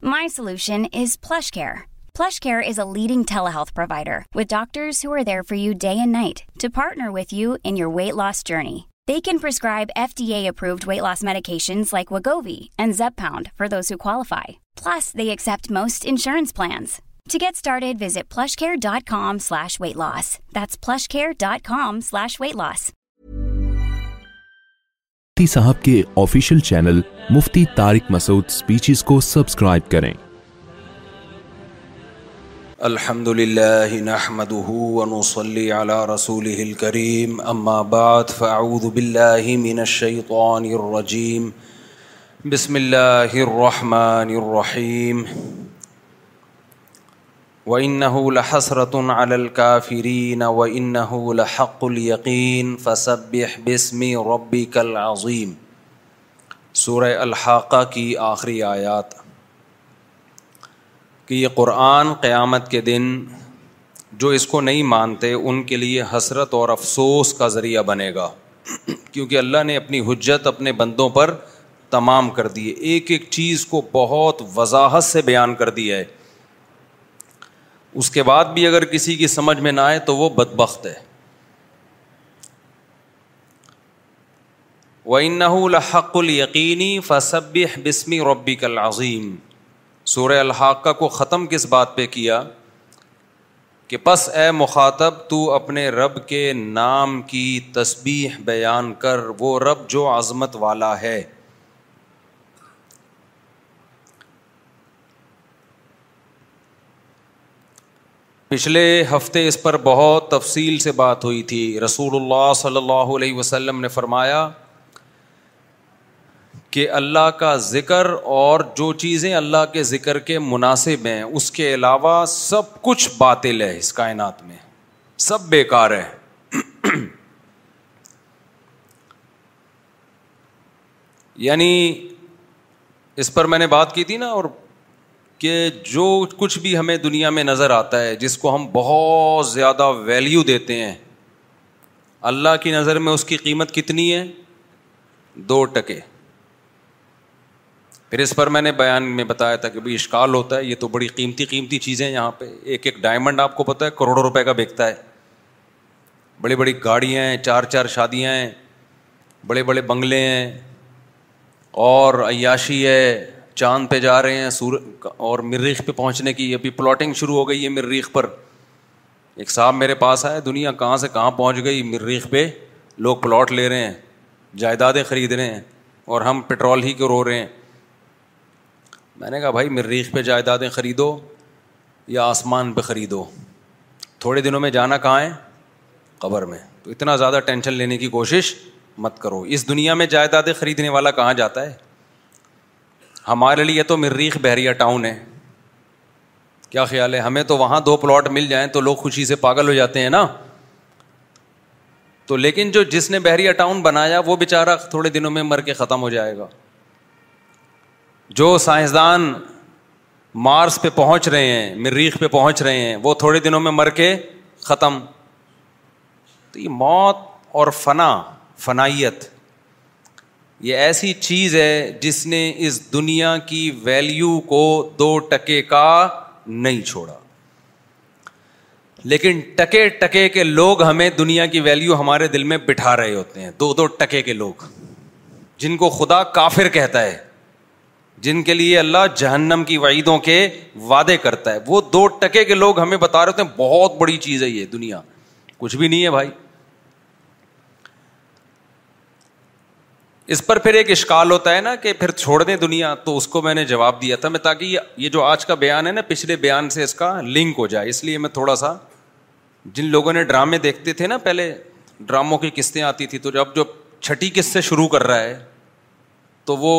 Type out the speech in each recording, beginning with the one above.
My solution is PlushCare. PlushCare is a leading telehealth provider with doctors who are there for you day and night to partner with you in your weight loss journey. They can prescribe FDA-approved weight loss medications like Wegovy and Zepbound for those who qualify. Plus, they accept most insurance plans. To get started, visit plushcare.com/weightloss. That's plushcare.com/weightloss. مفتی صاحب کے official channel مفتی Tariq speeches کو subscribe کریں الحمد للہ رسول من فاؤد بلاہیم بسم اللہ رحیم و الحسرت الحسرتُ و وََََََََََََََََََََََََََََََََََََََََ الحق اليقين فصب بسم ربی کل عظيم سور الحقہ کی آخری آیات کہ یہ قرآن قیامت کے دن جو اس کو نہیں مانتے ان کے لیے حسرت اور افسوس کا ذریعہ بنے گا کیونکہ اللہ نے اپنی حجت اپنے بندوں پر تمام کر دی ہے ایک ایک چیز کو بہت وضاحت سے بیان کر دیا ہے اس کے بعد بھی اگر کسی کی سمجھ میں نہ آئے تو وہ بدبخت ہے وَإِنَّهُ الحق القینی فصب بسمی ربی کا سورہ سور الحقہ کو ختم کس بات پہ کیا کہ پس اے مخاطب تو اپنے رب کے نام کی تصبیح بیان کر وہ رب جو عظمت والا ہے پچھلے ہفتے اس پر بہت تفصیل سے بات ہوئی تھی رسول اللہ صلی اللہ علیہ وسلم نے فرمایا کہ اللہ کا ذکر اور جو چیزیں اللہ کے ذکر کے مناسب ہیں اس کے علاوہ سب کچھ باطل ہے اس کائنات میں سب بیکار ہے یعنی اس پر میں نے بات کی تھی نا اور کہ جو کچھ بھی ہمیں دنیا میں نظر آتا ہے جس کو ہم بہت زیادہ ویلیو دیتے ہیں اللہ کی نظر میں اس کی قیمت کتنی ہے دو ٹکے پھر اس پر میں نے بیان میں بتایا تھا کہ بھائی اشکال ہوتا ہے یہ تو بڑی قیمتی قیمتی چیزیں یہاں پہ ایک ایک ڈائمنڈ آپ کو پتا ہے کروڑوں روپے کا بکتا ہے بڑی بڑی گاڑیاں ہیں چار چار شادیاں ہیں بڑے بڑے بنگلے ہیں اور عیاشی ہے چاند پہ جا رہے ہیں سور اور مریخ پہ پہنچنے کی ابھی پلاٹنگ شروع ہو گئی ہے مریخ پر ایک صاحب میرے پاس آئے دنیا کہاں سے کہاں پہنچ گئی مریخ پہ لوگ پلاٹ لے رہے ہیں جائیدادیں خرید رہے ہیں اور ہم پٹرول ہی کیوں رو رہے ہیں میں نے کہا بھائی مریخ پہ جائیدادیں خریدو یا آسمان پہ خریدو تھوڑے دنوں میں جانا کہاں ہے قبر میں تو اتنا زیادہ ٹینشن لینے کی کوشش مت کرو اس دنیا میں جائیدادیں خریدنے والا کہاں جاتا ہے ہمارے لیے تو مریخ بحریہ ٹاؤن ہے کیا خیال ہے ہمیں تو وہاں دو پلاٹ مل جائیں تو لوگ خوشی سے پاگل ہو جاتے ہیں نا تو لیکن جو جس نے بحریہ ٹاؤن بنایا وہ بیچارہ تھوڑے دنوں میں مر کے ختم ہو جائے گا جو سائنسدان مارس پہ پہنچ رہے ہیں مریخ پہ پہنچ رہے ہیں وہ تھوڑے دنوں میں مر کے ختم تو یہ موت اور فنا فنائیت یہ ایسی چیز ہے جس نے اس دنیا کی ویلیو کو دو ٹکے کا نہیں چھوڑا لیکن ٹکے ٹکے کے لوگ ہمیں دنیا کی ویلیو ہمارے دل میں بٹھا رہے ہوتے ہیں دو دو ٹکے کے لوگ جن کو خدا کافر کہتا ہے جن کے لیے اللہ جہنم کی وعیدوں کے وعدے کرتا ہے وہ دو ٹکے کے لوگ ہمیں بتا رہے ہوتے ہیں بہت بڑی چیز ہے یہ دنیا کچھ بھی نہیں ہے بھائی اس پر پھر ایک اشکال ہوتا ہے نا کہ پھر چھوڑ دیں دنیا تو اس کو میں نے جواب دیا تھا میں تاکہ یہ جو آج کا بیان ہے نا پچھلے بیان سے اس کا لنک ہو جائے اس لیے میں تھوڑا سا جن لوگوں نے ڈرامے دیکھتے تھے نا پہلے ڈراموں کی قسطیں آتی تھی تو جب جو چھٹی قسط سے شروع کر رہا ہے تو وہ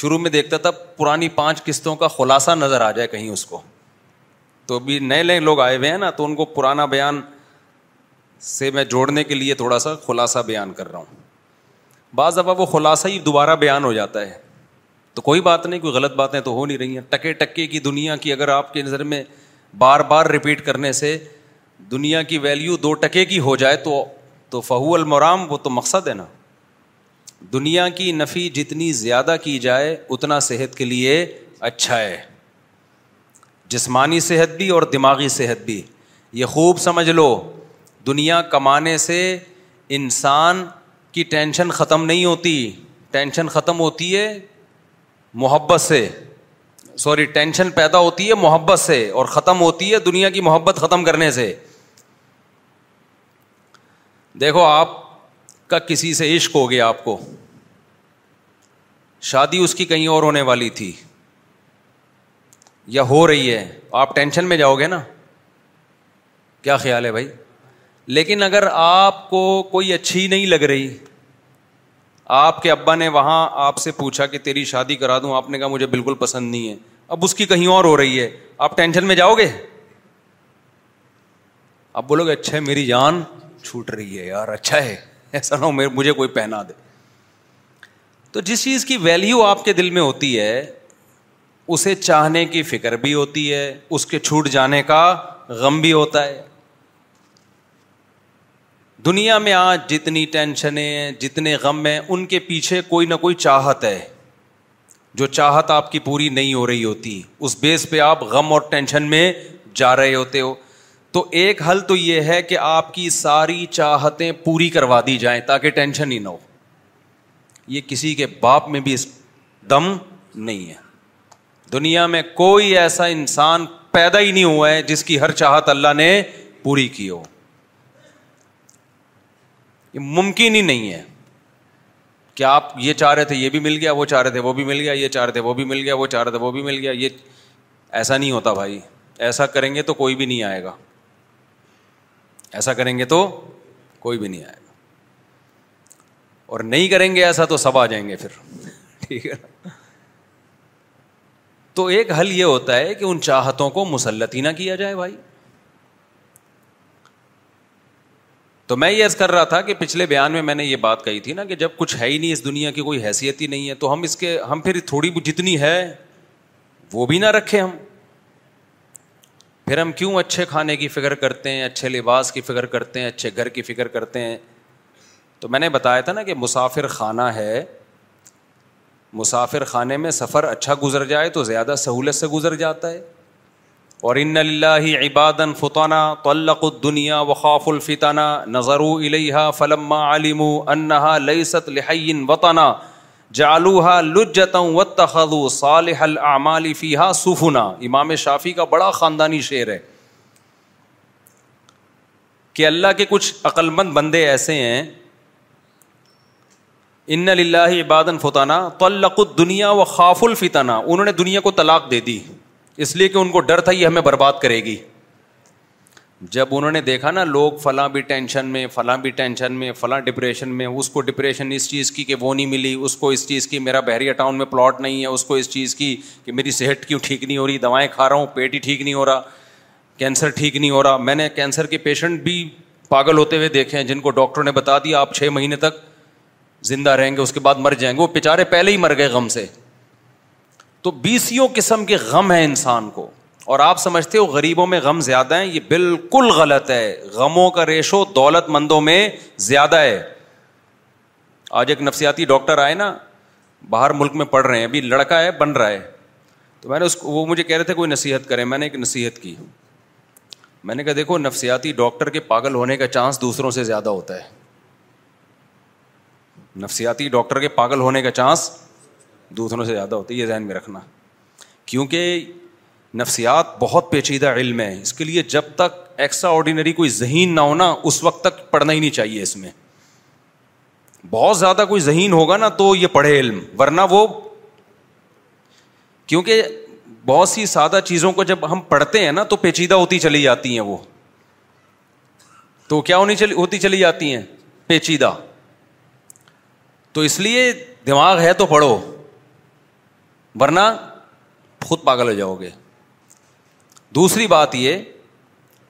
شروع میں دیکھتا تھا پرانی پانچ قسطوں کا خلاصہ نظر آ جائے کہیں اس کو تو ابھی نئے نئے لوگ آئے ہوئے ہیں نا تو ان کو پرانا بیان سے میں جوڑنے کے لیے تھوڑا سا خلاصہ بیان کر رہا ہوں بعض دفعہ وہ خلاصہ ہی دوبارہ بیان ہو جاتا ہے تو کوئی بات نہیں کوئی غلط باتیں تو ہو نہیں رہی ہیں ٹکے ٹکے کی دنیا کی اگر آپ کے نظر میں بار بار رپیٹ کرنے سے دنیا کی ویلیو دو ٹکے کی ہو جائے تو تو فہو المرام وہ تو مقصد ہے نا دنیا کی نفی جتنی زیادہ کی جائے اتنا صحت کے لیے اچھا ہے جسمانی صحت بھی اور دماغی صحت بھی یہ خوب سمجھ لو دنیا کمانے سے انسان ٹینشن ختم نہیں ہوتی ٹینشن ختم ہوتی ہے محبت سے سوری ٹینشن پیدا ہوتی ہے محبت سے اور ختم ہوتی ہے دنیا کی محبت ختم کرنے سے دیکھو آپ کا کسی سے عشق ہو گیا آپ کو شادی اس کی کہیں اور ہونے والی تھی یا ہو رہی ہے آپ ٹینشن میں جاؤ گے نا کیا خیال ہے بھائی لیکن اگر آپ کو کوئی اچھی نہیں لگ رہی آپ کے ابا نے وہاں آپ سے پوچھا کہ تیری شادی کرا دوں آپ نے کہا مجھے بالکل پسند نہیں ہے اب اس کی کہیں اور ہو رہی ہے آپ ٹینشن میں جاؤ گے اب بولو گے اچھا ہے میری جان چھوٹ رہی ہے یار اچھا ہے ایسا نہ ہو مجھے کوئی پہنا دے تو جس چیز کی ویلیو آپ کے دل میں ہوتی ہے اسے چاہنے کی فکر بھی ہوتی ہے اس کے چھوٹ جانے کا غم بھی ہوتا ہے دنیا میں آج جتنی ٹینشنیں ہیں جتنے غم ہیں ان کے پیچھے کوئی نہ کوئی چاہت ہے جو چاہت آپ کی پوری نہیں ہو رہی ہوتی اس بیس پہ آپ غم اور ٹینشن میں جا رہے ہوتے ہو تو ایک حل تو یہ ہے کہ آپ کی ساری چاہتیں پوری کروا دی جائیں تاکہ ٹینشن ہی نہ ہو یہ کسی کے باپ میں بھی دم نہیں ہے دنیا میں کوئی ایسا انسان پیدا ہی نہیں ہوا ہے جس کی ہر چاہت اللہ نے پوری کی ہو یہ ممکن ہی نہیں ہے کیا آپ یہ چاہ رہے تھے یہ بھی مل گیا وہ چاہ رہے تھے وہ بھی مل گیا یہ چاہ رہے تھے وہ بھی مل گیا وہ چاہ رہے تھے وہ بھی مل گیا یہ ایسا نہیں ہوتا بھائی ایسا کریں گے تو کوئی بھی نہیں آئے گا ایسا کریں گے تو کوئی بھی نہیں آئے گا اور نہیں کریں گے ایسا تو سب آ جائیں گے پھر ٹھیک ہے تو ایک حل یہ ہوتا ہے کہ ان چاہتوں کو مسلط ہی نہ کیا جائے بھائی تو میں یہ کر رہا تھا کہ پچھلے بیان میں میں نے یہ بات کہی تھی نا کہ جب کچھ ہے ہی نہیں اس دنیا کی کوئی حیثیت ہی نہیں ہے تو ہم اس کے ہم پھر تھوڑی جتنی ہے وہ بھی نہ رکھے ہم پھر ہم کیوں اچھے کھانے کی فکر کرتے ہیں اچھے لباس کی فکر کرتے ہیں اچھے گھر کی فکر کرتے ہیں تو میں نے بتایا تھا نا کہ مسافر خانہ ہے مسافر خانے میں سفر اچھا گزر جائے تو زیادہ سہولت سے گزر جاتا ہے اور ان لہ عباد فتانہ تو اللہ قد دنیا و خاف فلما علم فلم علما لئیسط لح وطانہ جالوحا لجتوں و صالح العمال فیحا سفنا امام شافی کا بڑا خاندانی شعر ہے کہ اللہ کے کچھ عقلمند بندے ایسے ہیں ان اللہ عبادن فتانہ طلق الدنیا و خاف الفتانہ انہوں نے دنیا کو طلاق دے دی اس لیے کہ ان کو ڈر تھا یہ ہمیں برباد کرے گی جب انہوں نے دیکھا نا لوگ فلاں بھی ٹینشن میں فلاں بھی ٹینشن میں فلاں ڈپریشن میں اس کو ڈپریشن اس چیز کی کہ وہ نہیں ملی اس کو اس چیز کی میرا بحریہ ٹاؤن میں پلاٹ نہیں ہے اس کو اس چیز کی کہ میری صحت کیوں ٹھیک نہیں ہو رہی دوائیں کھا رہا ہوں پیٹ ہی ٹھیک نہیں ہو رہا کینسر ٹھیک نہیں ہو رہا میں نے کینسر کے پیشنٹ بھی پاگل ہوتے ہوئے دیکھے ہیں جن کو ڈاکٹر نے بتا دیا آپ چھ مہینے تک زندہ رہیں گے اس کے بعد مر جائیں گے وہ بےچارے پہلے ہی مر گئے غم سے تو بیسوں قسم کے غم ہیں انسان کو اور آپ سمجھتے ہو غریبوں میں غم زیادہ ہیں یہ بالکل غلط ہے غموں کا ریشو دولت مندوں میں زیادہ ہے آج ایک نفسیاتی ڈاکٹر آئے نا باہر ملک میں پڑھ رہے ہیں ابھی لڑکا ہے بن رہا ہے تو میں نے اس کو وہ مجھے کہہ رہے تھے کوئی نصیحت کرے میں نے ایک نصیحت کی میں نے کہا دیکھو نفسیاتی ڈاکٹر کے پاگل ہونے کا چانس دوسروں سے زیادہ ہوتا ہے نفسیاتی ڈاکٹر کے پاگل ہونے کا چانس دوسروں سے زیادہ ہوتی ہے یہ ذہن میں رکھنا کیونکہ نفسیات بہت پیچیدہ علم ہے اس کے لیے جب تک ایکسٹرا آرڈینری کوئی ذہین نہ ہونا اس وقت تک پڑھنا ہی نہیں چاہیے اس میں بہت زیادہ کوئی ذہین ہوگا نا تو یہ پڑھے علم ورنہ وہ کیونکہ بہت سی سادہ چیزوں کو جب ہم پڑھتے ہیں نا تو پیچیدہ ہوتی چلی جاتی ہیں وہ تو کیا ہونی چلی ہوتی چلی جاتی ہیں پیچیدہ تو اس لیے دماغ ہے تو پڑھو ورنہ خود پاگل ہو جاؤ گے دوسری بات یہ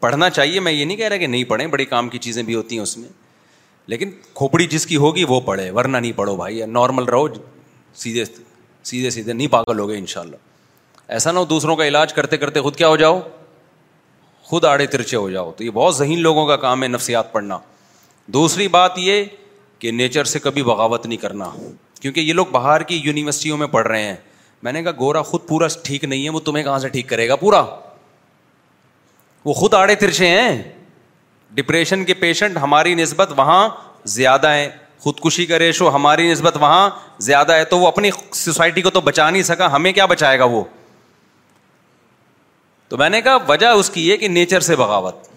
پڑھنا چاہیے میں یہ نہیں کہہ رہا کہ نہیں پڑھیں بڑے کام کی چیزیں بھی ہوتی ہیں اس میں لیکن کھوپڑی جس کی ہوگی وہ پڑھے ورنہ نہیں پڑھو بھائی یا نارمل رہو سیدھے سیدھے سیدھے نہیں پاگل ہو گئے ان شاء اللہ ایسا نہ ہو دوسروں کا علاج کرتے کرتے خود کیا ہو جاؤ خود آڑے ترچے ہو جاؤ تو یہ بہت ذہین لوگوں کا کام ہے نفسیات پڑھنا دوسری بات یہ کہ نیچر سے کبھی بغاوت نہیں کرنا کیونکہ یہ لوگ باہر کی یونیورسٹیوں میں پڑھ رہے ہیں میں نے کہا گورا خود پورا ٹھیک نہیں ہے وہ تمہیں کہاں سے ٹھیک کرے گا پورا وہ خود آڑے ترچے ہیں ڈپریشن کے پیشنٹ ہماری نسبت وہاں زیادہ ہے خودکشی کا ریشو ہماری نسبت وہاں زیادہ ہے تو وہ اپنی سوسائٹی کو تو بچا نہیں سکا ہمیں کیا بچائے گا وہ تو میں نے کہا وجہ اس کی یہ کہ نیچر سے بغاوت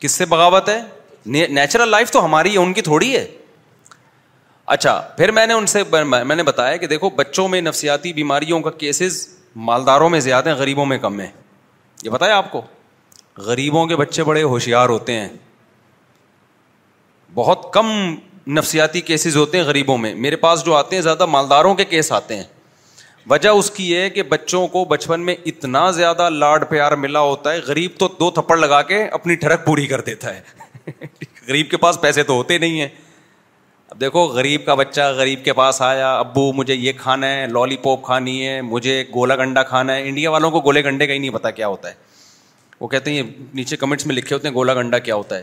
کس سے بغاوت ہے نیچرل لائف تو ہماری ہے ان کی تھوڑی ہے اچھا پھر میں نے ان سے میں نے بتایا کہ دیکھو بچوں میں نفسیاتی بیماریوں کا کیسز مالداروں میں زیادہ ہیں غریبوں میں کم ہے یہ بتایا آپ کو غریبوں کے بچے بڑے ہوشیار ہوتے ہیں بہت کم نفسیاتی کیسز ہوتے ہیں غریبوں میں میرے پاس جو آتے ہیں زیادہ مالداروں کے کیس آتے ہیں وجہ اس کی یہ ہے کہ بچوں کو بچپن میں اتنا زیادہ لاڈ پیار ملا ہوتا ہے غریب تو دو تھپڑ لگا کے اپنی ٹھڑک پوری کر دیتا ہے غریب کے پاس پیسے تو ہوتے نہیں ہیں اب دیکھو غریب کا بچہ غریب کے پاس آیا ابو مجھے یہ کھانا ہے لالی پاپ کھانی ہے مجھے گولا گنڈا کھانا ہے انڈیا والوں کو گولے گنڈے کا ہی نہیں پتا کیا ہوتا ہے وہ کہتے ہیں یہ نیچے کمنٹس میں لکھے ہوتے ہیں گولا گنڈا کیا ہوتا ہے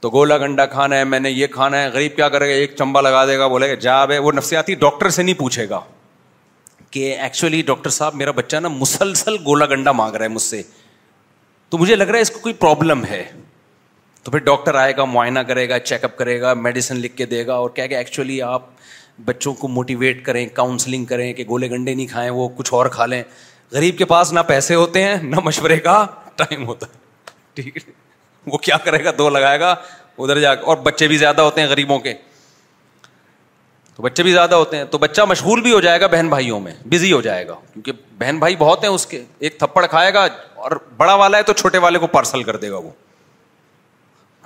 تو گولا گنڈا کھانا ہے میں نے یہ کھانا ہے غریب کیا کرے گا ایک چمبا لگا دے گا بولے گا جاب ہے وہ نفسیاتی ڈاکٹر سے نہیں پوچھے گا کہ ایکچولی ڈاکٹر صاحب میرا بچہ نا مسلسل گولا گنڈا مانگ رہا ہے مجھ سے تو مجھے لگ رہا ہے اس کو کوئی پرابلم ہے تو پھر ڈاکٹر آئے گا معائنہ کرے گا چیک اپ کرے گا میڈیسن لکھ کے دے گا اور کیا کہ ایکچولی آپ بچوں کو موٹیویٹ کریں کاؤنسلنگ کریں کہ گولے گنڈے نہیں کھائیں وہ کچھ اور کھا لیں غریب کے پاس نہ پیسے ہوتے ہیں نہ مشورے کا ٹائم ہوتا ہے ٹھیک ہے وہ کیا کرے گا دو لگائے گا ادھر جا کے اور بچے بھی زیادہ ہوتے ہیں غریبوں کے تو بچے بھی زیادہ ہوتے ہیں تو بچہ مشغول بھی ہو جائے گا بہن بھائیوں میں بزی ہو جائے گا کیونکہ بہن بھائی بہت ہیں اس کے ایک تھپڑ کھائے گا اور بڑا والا ہے تو چھوٹے والے کو پارسل کر دے گا وہ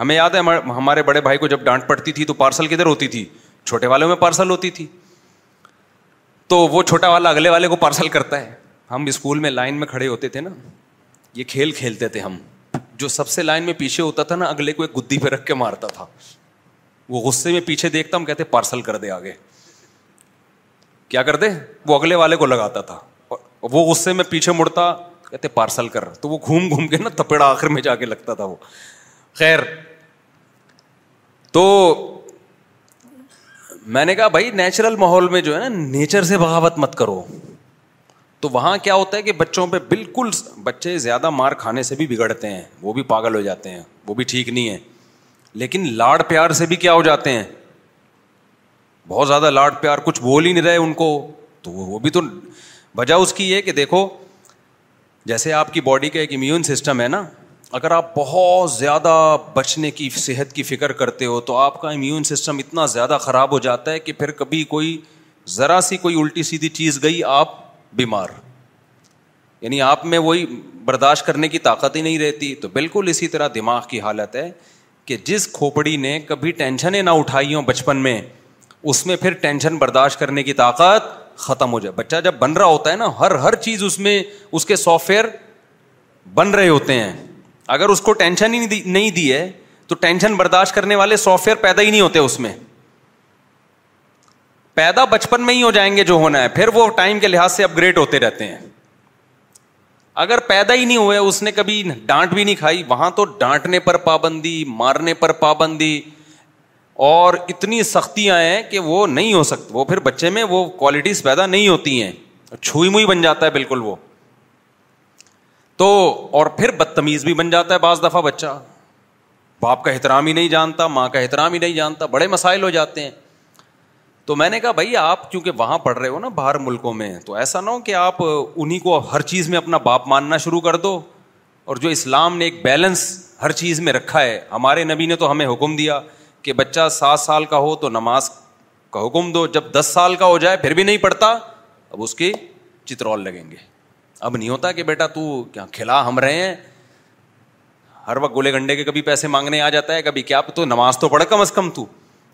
ہمیں یاد ہے ہمارے بڑے بھائی کو جب ڈانٹ پڑتی تھی تو پارسل کدھر ہوتی تھی چھوٹے والوں میں پارسل ہوتی تھی تو وہ چھوٹا والا اگلے والے کو پارسل کرتا ہے ہم اسکول میں میں لائن کھڑے ہوتے تھے نا یہ کھیل کھیلتے تھے ہم جو سب سے لائن میں پیچھے ہوتا تھا نا اگلے کو ایک گدی پہ رکھ کے مارتا تھا وہ غصے میں پیچھے دیکھتا ہم کہتے پارسل کر دے آگے کیا کر دے وہ اگلے والے کو لگاتا تھا وہ غصے میں پیچھے مڑتا کہتے پارسل کر تو وہ گھوم گھوم کے نا تپیڑا آخر میں جا کے لگتا تھا وہ خیر تو میں نے کہا بھائی نیچرل ماحول میں جو ہے نا نیچر سے بغاوت مت کرو تو وہاں کیا ہوتا ہے کہ بچوں پہ بالکل بچے زیادہ مار کھانے سے بھی بگڑتے ہیں وہ بھی پاگل ہو جاتے ہیں وہ بھی ٹھیک نہیں ہے لیکن لاڈ پیار سے بھی کیا ہو جاتے ہیں بہت زیادہ لاڈ پیار کچھ بول ہی نہیں رہے ان کو تو وہ بھی تو وجہ اس کی یہ کہ دیکھو جیسے آپ کی باڈی کا ایک امیون سسٹم ہے نا اگر آپ بہت زیادہ بچنے کی صحت کی فکر کرتے ہو تو آپ کا امیون سسٹم اتنا زیادہ خراب ہو جاتا ہے کہ پھر کبھی کوئی ذرا سی کوئی الٹی سیدھی چیز گئی آپ بیمار یعنی آپ میں وہی برداشت کرنے کی طاقت ہی نہیں رہتی تو بالکل اسی طرح دماغ کی حالت ہے کہ جس کھوپڑی نے کبھی ٹینشنیں نہ اٹھائی ہوں بچپن میں اس میں پھر ٹینشن برداشت کرنے کی طاقت ختم ہو جائے بچہ جب بن رہا ہوتا ہے نا ہر ہر چیز اس میں اس کے سافٹ ویئر بن رہے ہوتے ہیں اگر اس کو ٹینشن ہی نہیں دی ہے تو ٹینشن برداشت کرنے والے سافٹ ویئر پیدا ہی نہیں ہوتے اس میں پیدا بچپن میں ہی ہو جائیں گے جو ہونا ہے پھر وہ ٹائم کے لحاظ سے اپ گریڈ ہوتے رہتے ہیں اگر پیدا ہی نہیں ہوئے اس نے کبھی ڈانٹ بھی نہیں کھائی وہاں تو ڈانٹنے پر پابندی مارنے پر پابندی اور اتنی سختیاں ہیں کہ وہ نہیں ہو سکتی وہ پھر بچے میں وہ کوالٹیز پیدا نہیں ہوتی ہیں چھوئی موئی بن جاتا ہے بالکل وہ تو اور پھر بدتمیز بھی بن جاتا ہے بعض دفعہ بچہ باپ کا احترام ہی نہیں جانتا ماں کا احترام ہی نہیں جانتا بڑے مسائل ہو جاتے ہیں تو میں نے کہا بھائی آپ کیونکہ وہاں پڑھ رہے ہو نا باہر ملکوں میں تو ایسا نہ ہو کہ آپ انہیں کو ہر چیز میں اپنا باپ ماننا شروع کر دو اور جو اسلام نے ایک بیلنس ہر چیز میں رکھا ہے ہمارے نبی نے تو ہمیں حکم دیا کہ بچہ سات سال کا ہو تو نماز کا حکم دو جب دس سال کا ہو جائے پھر بھی نہیں پڑھتا اب اس کے چترول لگیں گے اب نہیں ہوتا کہ بیٹا تو کیا کھلا ہم رہے ہیں ہر وقت گولے گنڈے کے کبھی پیسے مانگنے آ جاتا ہے کبھی کیا تو نماز تو پڑھے کم از کم تو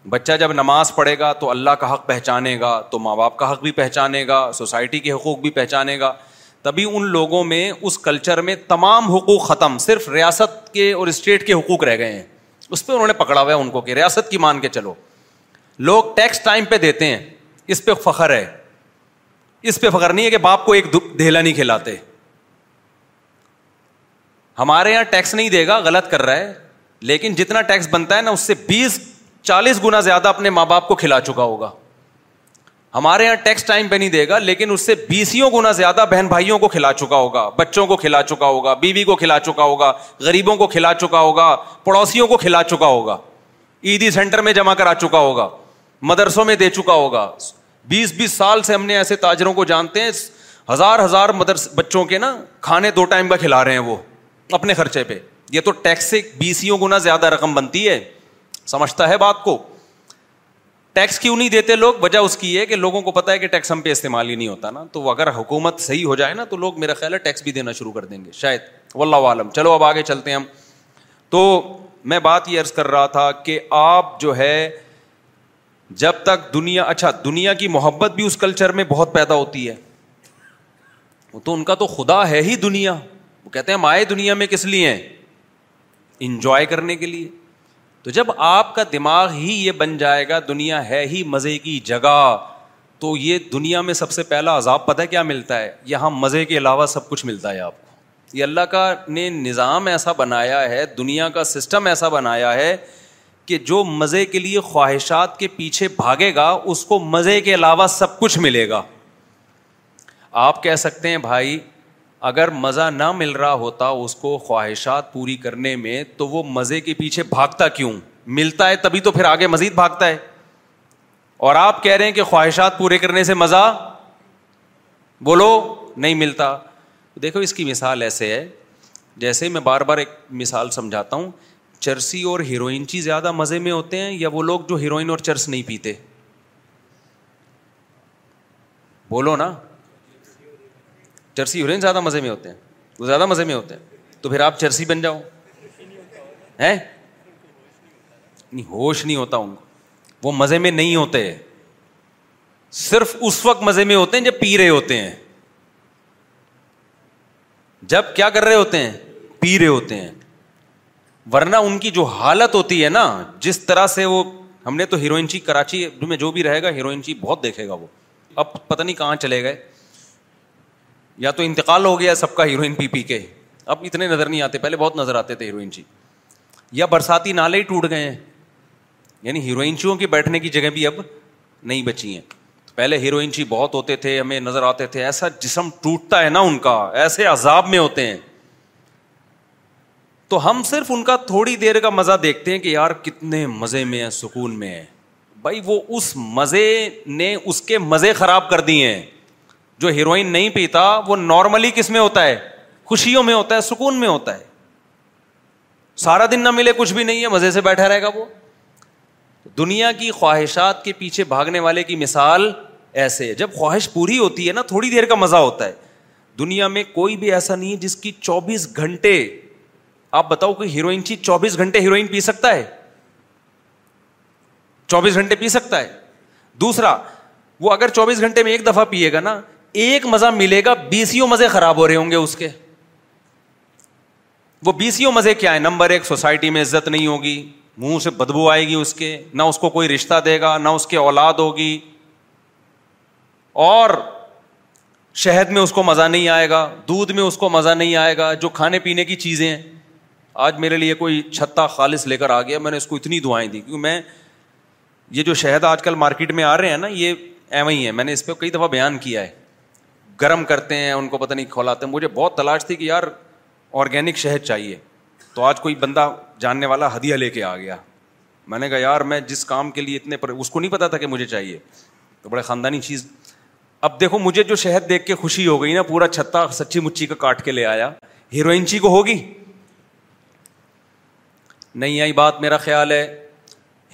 بچہ جب نماز پڑھے گا تو اللہ کا حق پہچانے گا تو ماں باپ کا حق بھی پہچانے گا سوسائٹی کے حقوق بھی پہچانے گا تبھی ان لوگوں میں اس کلچر میں تمام حقوق ختم صرف ریاست کے اور اسٹیٹ کے حقوق رہ گئے ہیں اس پہ انہوں نے پکڑا ہوا ہے ان کو کہ ریاست کی مان کے چلو لوگ ٹیکس ٹائم پہ دیتے ہیں اس پہ فخر ہے اس پہ فخر نہیں ہے کہ باپ کو ایک دھیلا نہیں کھلاتے ہمارے یہاں ٹیکس نہیں دے گا غلط کر رہا ہے لیکن جتنا ٹیکس بنتا ہے نا اس سے بیس چالیس گنا زیادہ اپنے ماں باپ کو کھلا چکا ہوگا ہمارے یہاں ٹیکس ٹائم پہ نہیں دے گا لیکن اس سے بیسوں گنا زیادہ بہن بھائیوں کو کھلا چکا ہوگا بچوں کو کھلا چکا ہوگا بیوی کو کھلا چکا ہوگا غریبوں کو کھلا چکا ہوگا پڑوسیوں کو کھلا چکا ہوگا عیدی سینٹر میں جمع کرا چکا ہوگا مدرسوں میں دے چکا ہوگا بیس بیس سال سے ہم نے ایسے تاجروں کو جانتے ہیں ہزار ہزار مدرس بچوں کے نا کھانے دو ٹائم کا کھلا رہے ہیں وہ اپنے خرچے پہ یہ تو ٹیکس سے بیسوں گنا زیادہ رقم بنتی ہے سمجھتا ہے بات کو ٹیکس کیوں نہیں دیتے لوگ وجہ اس کی ہے کہ لوگوں کو پتا ہے کہ ٹیکس ہم پہ استعمال ہی نہیں ہوتا نا تو اگر حکومت صحیح ہو جائے نا تو لوگ میرا خیال ہے ٹیکس بھی دینا شروع کر دیں گے شاید و اللہ عالم چلو اب آگے چلتے ہیں ہم تو میں بات یہ عرض کر رہا تھا کہ آپ جو ہے جب تک دنیا اچھا دنیا کی محبت بھی اس کلچر میں بہت پیدا ہوتی ہے وہ تو ان کا تو خدا ہے ہی دنیا وہ کہتے ہیں ہم آئے دنیا میں کس لیے ہیں انجوائے کرنے کے لیے تو جب آپ کا دماغ ہی یہ بن جائے گا دنیا ہے ہی مزے کی جگہ تو یہ دنیا میں سب سے پہلا عذاب پتہ کیا ملتا ہے یہاں مزے کے علاوہ سب کچھ ملتا ہے آپ کو یہ اللہ کا نے نظام ایسا بنایا ہے دنیا کا سسٹم ایسا بنایا ہے کہ جو مزے کے لیے خواہشات کے پیچھے بھاگے گا اس کو مزے کے علاوہ سب کچھ ملے گا آپ کہہ سکتے ہیں بھائی اگر مزہ نہ مل رہا ہوتا اس کو خواہشات پوری کرنے میں تو وہ مزے کے پیچھے بھاگتا کیوں ملتا ہے تبھی تو پھر آگے مزید بھاگتا ہے اور آپ کہہ رہے ہیں کہ خواہشات پورے کرنے سے مزہ بولو نہیں ملتا دیکھو اس کی مثال ایسے ہے جیسے میں بار بار ایک مثال سمجھاتا ہوں چرسی اور ہیروئن چی زیادہ مزے میں ہوتے ہیں یا وہ لوگ جو ہیروئن اور چرس نہیں پیتے بولو نا چرسی ہیروئن زیادہ مزے میں ہوتے ہیں وہ زیادہ مزے میں ہوتے ہیں تو پھر آپ چرسی بن جاؤ نہیں ہوش نہیں ہوتا ان کو وہ مزے میں نہیں ہوتے صرف اس وقت مزے میں ہوتے ہیں جب پی رہے ہوتے ہیں جب کیا کر رہے ہوتے ہیں پی رہے ہوتے ہیں ورنہ ان کی جو حالت ہوتی ہے نا جس طرح سے وہ ہم نے تو ہیروئنچی کراچی میں جو بھی رہے گا ہیروئن چی بہت دیکھے گا وہ اب پتہ نہیں کہاں چلے گئے یا تو انتقال ہو گیا سب کا ہیروئن پی پی کے اب اتنے نظر نہیں آتے پہلے بہت نظر آتے تھے ہیروئن چی یا برساتی نالے ہی ٹوٹ گئے ہیں یعنی ہیروئنچیوں کی بیٹھنے کی جگہ بھی اب نہیں بچی ہیں پہلے ہیروئن چی بہت ہوتے تھے ہمیں نظر آتے تھے ایسا جسم ٹوٹتا ہے نا ان کا ایسے عذاب میں ہوتے ہیں تو ہم صرف ان کا تھوڑی دیر کا مزہ دیکھتے ہیں کہ یار کتنے مزے میں سکون میں ہے بھائی وہ اس مزے نے اس کے مزے خراب کر دیے ہیں جو ہیروئن نہیں پیتا وہ نارملی کس میں ہوتا ہے خوشیوں میں ہوتا ہے سکون میں ہوتا ہے سارا دن نہ ملے کچھ بھی نہیں ہے مزے سے بیٹھا رہے گا وہ دنیا کی خواہشات کے پیچھے بھاگنے والے کی مثال ایسے ہے جب خواہش پوری ہوتی ہے نا تھوڑی دیر کا مزہ ہوتا ہے دنیا میں کوئی بھی ایسا نہیں ہے جس کی چوبیس گھنٹے آپ بتاؤ کہ ہیروئن چیز چوبیس گھنٹے ہیروئن پی سکتا ہے چوبیس گھنٹے پی سکتا ہے دوسرا وہ اگر چوبیس گھنٹے میں ایک دفعہ پیے گا نا ایک مزہ ملے گا بیسوں مزے خراب ہو رہے ہوں گے اس کے وہ بیسوں مزے کیا ہے نمبر ایک سوسائٹی میں عزت نہیں ہوگی منہ سے بدبو آئے گی اس کے نہ اس کو کوئی رشتہ دے گا نہ اس کے اولاد ہوگی اور شہد میں اس کو مزہ نہیں آئے گا دودھ میں اس کو مزہ نہیں آئے گا جو کھانے پینے کی چیزیں ہیں آج میرے لیے کوئی چھتہ خالص لے کر آ گیا میں نے اس کو اتنی دعائیں دی کیونکہ میں یہ جو شہد آج کل مارکیٹ میں آ رہے ہیں نا یہ ایو ہی ہے میں نے اس پہ کئی دفعہ بیان کیا ہے گرم کرتے ہیں ان کو پتہ نہیں ہیں مجھے بہت تلاش تھی کہ یار آرگینک شہد چاہیے تو آج کوئی بندہ جاننے والا ہدیہ لے کے آ گیا میں نے کہا یار میں جس کام کے لیے اتنے پر اس کو نہیں پتا تھا کہ مجھے چاہیے تو بڑے خاندانی چیز اب دیکھو مجھے جو شہد دیکھ کے خوشی ہو گئی نا پورا چھتا سچی مچی کا کاٹ کے لے آیا ہیروئنچی کو ہوگی نہیں آئی بات میرا خیال ہے